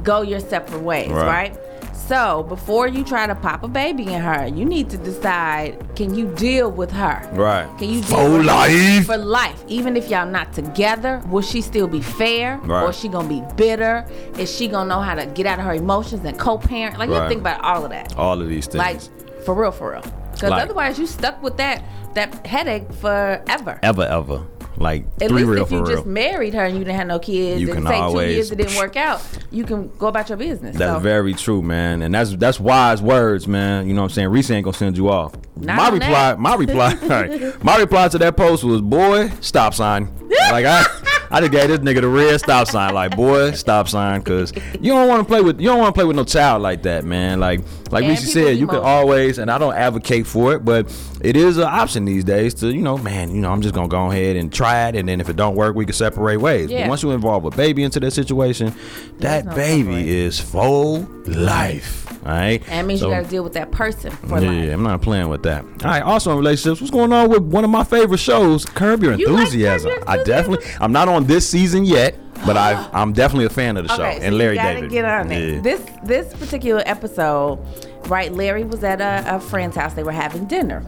go your separate ways, Right. right? So before you try to pop a baby in her, you need to decide: Can you deal with her? Right. Can you deal For with her life. For life, even if y'all not together, will she still be fair, Right. or is she gonna be bitter? Is she gonna know how to get out of her emotions and co-parent? Like you Right. think about all of that. All of these things. Like for real, for real. Because Like- otherwise, you stuck with that that headache forever. ever, ever. Like At three least real if for you real. just married her and you didn't have no kids, You and can say two always- years it didn't work out, you can go about your business. That's so. very true, man, and that's that's wise words, man. You know what I'm saying? Reese ain't gonna send you off. Not my on reply, that. my reply, my reply to that post was, "Boy, stop sign." like I, I just gave this nigga the red stop sign. Like, boy, stop sign, cause you don't want to play with you don't want to play with no child like that, man. Like like And said, you can always, and I don't advocate for it, but it is an option these days to you know, man. You know, I'm just gonna go ahead and try it, and then if it don't work, we can separate ways. Yeah. But once you involve a baby into that situation, that no baby separate. is full life. All right. That means So- you got to deal with that person for yeah, life. I'm not playing with that. All right. Also in relationships, what's going on with one of my favorite shows, Curb Your You like Curb Enthusiasm? I definitely. I'm not on this season yet, but I I'm definitely a fan of the show. Okay, so and Larry David. get on it. Yeah. This this particular episode, right? Larry was at a, a friend's house. They were having dinner,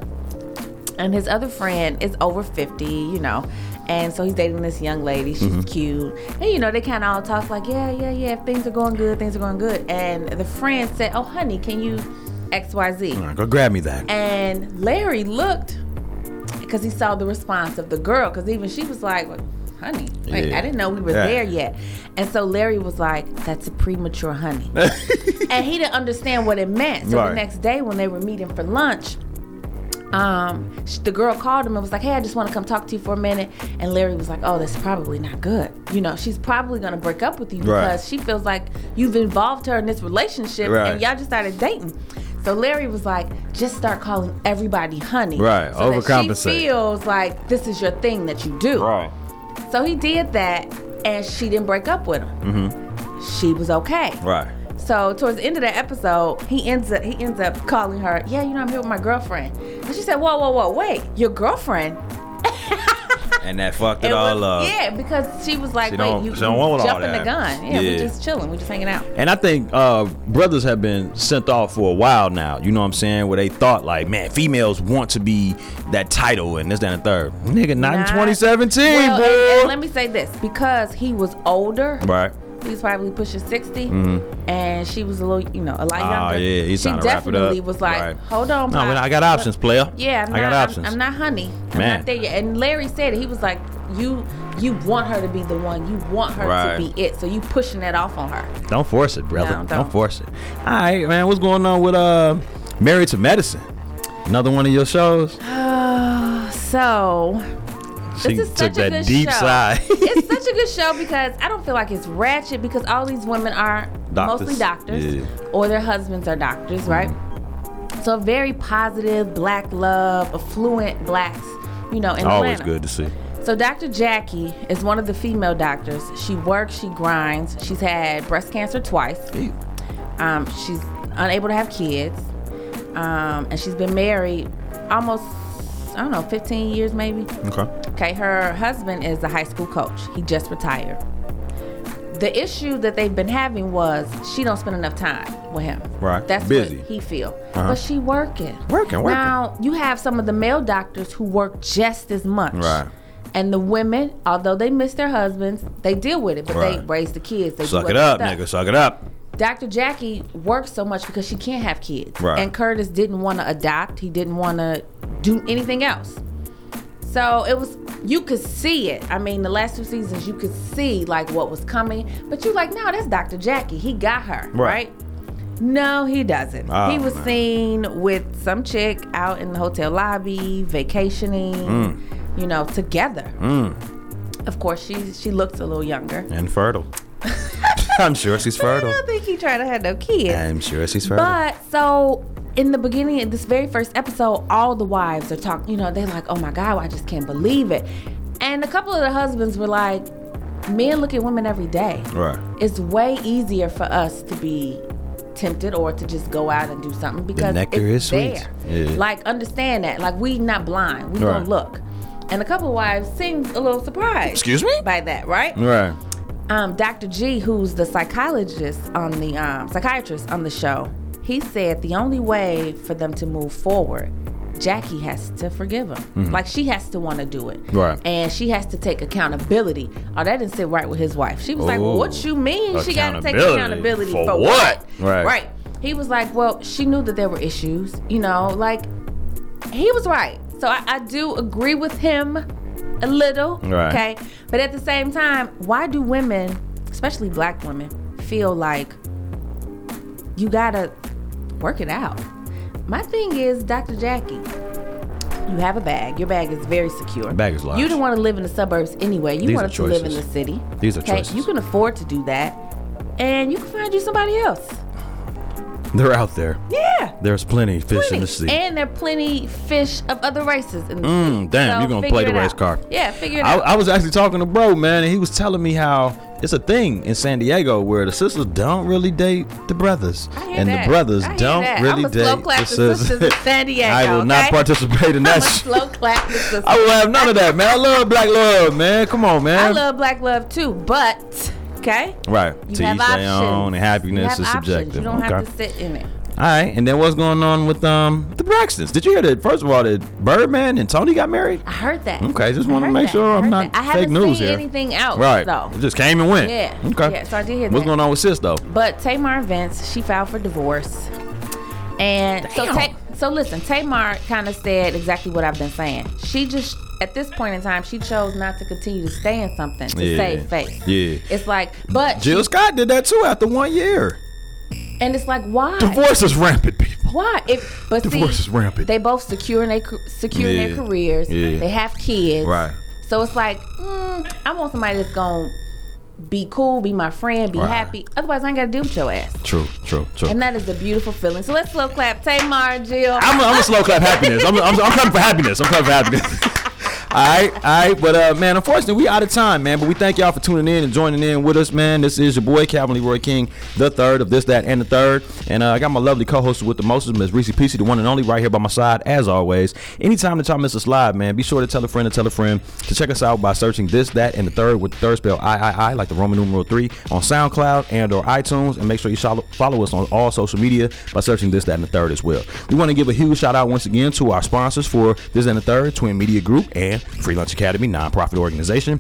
and his other friend is over fifty, you know, and so he's dating this young lady. She's Mm-hmm. cute, and you know they kind of all talk like, yeah, yeah, yeah. Things are going good. Things are going good. And the friend said, "Oh, honey, can you XYZ? Z?" All right, go grab me that. And Larry looked because he saw the response of the girl. Because even she was like, well, "Honey, Yeah. I didn't know we were Yeah. there yet." And so Larry was like, "That's a premature honey," and he didn't understand what it meant. So Right. the next day when they were meeting for lunch. Um, the girl called him and was like, "Hey, I just want to come talk to you for a minute." And Larry was like, "Oh, that's probably not good. You know, she's probably gonna break up with you Right. because she feels like you've involved her in this relationship Right. and y'all just started dating." So Larry was like, "Just start calling everybody honey, Right, So that overcompensate. she feels like this is your thing that you do." Right. So he did that, and she didn't break up with him. Mm-hmm. She was okay. Right. So towards the end of that episode, he ends up he ends up calling her. Yeah, you know I'm here with my girlfriend. And she said, "Whoa, whoa, whoa, wait, your girlfriend?" And that fucked it, It all was- up. Yeah, because she was like, She "Wait, you, she don't want all jumping the gun? Yeah, we Yeah. just chilling, we just hanging out." And I think uh, brothers have been sent off for a while now. You know what I'm saying? Where they thought like, man, females want to be that title and this, that, and the third. Nigga, not, in Not- 2017, Well, boy. and, and let me say this: because he was older, right. He's probably pushing 60 and she was a little you know a lot Oh younger yeah, he's she trying to wrap it up. definitely was like Right. hold on No, Pop. I got options, player. yeah I'm I not, got I'm- options. I'm, not honey i'm Man. not there yet and larry said it he was like you you want her to be the one you want her Right. to be it so you pushing that off on her Don't force it, brother. No, don't. don't. force it. All right, man. What's going on with uh, Married to Medicine? Another one of your shows. so She this is took such a that good deep show. sigh. it's such a good show because I don't feel like it's ratchet because all these women are Doctors. mostly doctors Yeah. or their husbands are doctors, right? So very positive, black love, affluent blacks, you know, in Always Atlanta. good to see. So Dr. Jackie is one of the female doctors. She works, she grinds. She's had breast cancer twice. Um, she's unable to have kids. Um, and she's been married almost, I don't know, 15 years maybe. Okay. Okay, her husband is a high school coach. He just retired. The issue that they've been having was she don't spend enough time with him. Right. That's Busy. what he feel. Uh-huh. But she working. Working, working. Now you have some of the male doctors who work just as much. Right. And the women, although they miss their husbands, they deal with it, but they raise the kids. They Suck it up, stuff. nigga. Suck it up. Dr. Jackie works so much because she can't have kids. Right. And Curtis didn't want to adopt. He didn't want to do anything else. So it was you could see it. I mean, the last two seasons you could see like what was coming, but you're like, no, that's Dr. Jackie. He got her, Right. right? No, he doesn't. Oh, he was man. seen with some chick out in the hotel lobby, vacationing, Mm. you know, together. Of course, she she looks a little younger. And fertile. I'm sure she's I fertile. don't think he tried to have no kids. I'm sure she's fertile. But so in the beginning of this very first episode, all the wives are talking, you know, they're like, oh my God, I just can't believe it. And a couple of the husbands were like, men look at women every day. right. It's way easier for us to be tempted or to just go out and do something because nectar it's is sweet. there. Yeah. Like understand that. Like we not blind. We Right. gonna look. And a couple of wives seemed a little surprised. Excuse me? By that, right? Right. Um, Dr. G, who's the psychologist on the um, psychiatrist on the show, he said the only way for them to move forward, Jackie has to forgive him. Like she has to want to do it. Mm-hmm. Right. And she has to take accountability. Oh, that didn't sit right with his wife. She was like, well, what you mean she got to take Accountability? For for, what? Right. Right. He was like, well, she knew that there were issues. You know, like he was right. So I, I do agree with him a little. Right. Okay. But at the same time, why do women, especially black women, feel like you gotta work it out? My thing is, Dr. Jackie, you have a bag. Your bag is very secure. Bag is large. You don't want to live in the suburbs anyway. You These wanted to live in the city. These are okay? choices. You can afford to do that. And you can find you somebody else. They're out there. Yeah. There's plenty of fish in the sea. And there are plenty fish of other races in the Mm, sea. damn, you're gonna play the race out. card. Yeah, figure it I, out. I was actually talking to bro, man, and he was telling me how it's a thing in San Diego where the sisters don't really date the brothers, I hear and that. the brothers don't that. really date the sisters in San Diego, I will not participate in that. I'm a shit. slow clap the sisters. I will have none of that, man. I love black love, man. Come on, man. I love black love too, but okay. right. You to have each options. their own, and happiness is options. subjective. You don't okay. have to sit in it. All right, and then what's going on with um the Braxtons? Did you hear that? First of all, that Birdman and Toni got married. I heard that. Okay, just want to make that. sure I'm not that. I fake news here. anything else, Right. though. It just came and went. Yeah. Okay. Yeah, so I did hear What's that. going on with sis though? But Tamar Vince, she filed for divorce. And so Damn. Ta- so listen, Tamar kind of said exactly what I've been saying. She just at this point in time, she chose not to continue to stay in something to Yeah. save face. Yeah. It's like, but Jill she- Scott did that too after one year. and it's like, why? Divorce is rampant, people. Why? If but Divorce see, is rampant. They both secure in their secure Yeah. their careers. Yeah. They have kids. Right. So it's like, mm, I want somebody that's gonna be cool, be my friend, be Right. happy. Otherwise, I ain't gotta deal with your ass. True, true, true. And that is a beautiful feeling. So let's slow clap. Tamar, Jill. I'm a, I'm a slow clap happiness. I'm, I'm, I'm coming for happiness. I'm coming for happiness. all right, all right. But uh, man, unfortunately, we out of time, man. But we thank y'all for tuning in and joining in with us, man. This is your boy Calvin Leroy King, the third of this, that, and the third. And uh, I got my lovely co-host with the mostest, Miss Reese Peasy, the one and only, right here by my side, as always. Anytime that y'all miss us live, man, be sure to tell a friend to tell a friend to check us out by searching this, that, and the third with the third spell I, I, I, like the Roman numeral three on SoundCloud and or iTunes, and make sure you follow us on all social media by searching this, that, and the third as well. We want to give a huge shout out once again to our sponsors for this and the third, Twin Media Group and Free Lunch Academy, nonprofit organization.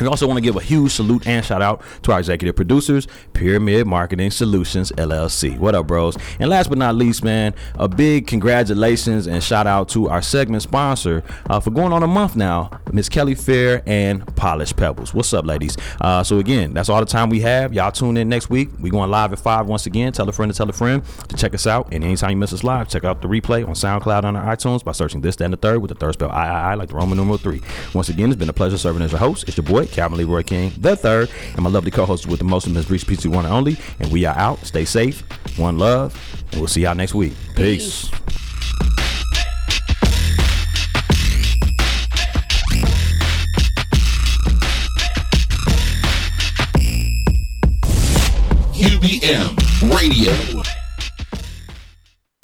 We also want to give a huge salute and shout out to our executive producers, Pyramid Marketing Solutions LLC. What up, bros? And last but not least, man, a big congratulations and shout out to our segment sponsor uh, for going on a month now, Miss Kelly Fair and Polished Pebbles. What's up, ladies? Uh, so again, that's all the time we have. Y'all tune in next week. We going live at five once again. Tell a friend to tell a friend to check us out. And anytime you miss us live, check out the replay on SoundCloud on our iTunes by searching this, and the third with the third spell I, I, I, like the Roman numeral three. Once again, it's been a pleasure serving as your host. It's your boy, Calvin Leroy King, the third, and my lovely co-host with the most of Miss Reese Pizza One and Only. And we are out. Stay safe. One love. And we'll see y'all next week. Peace. UBM Radio.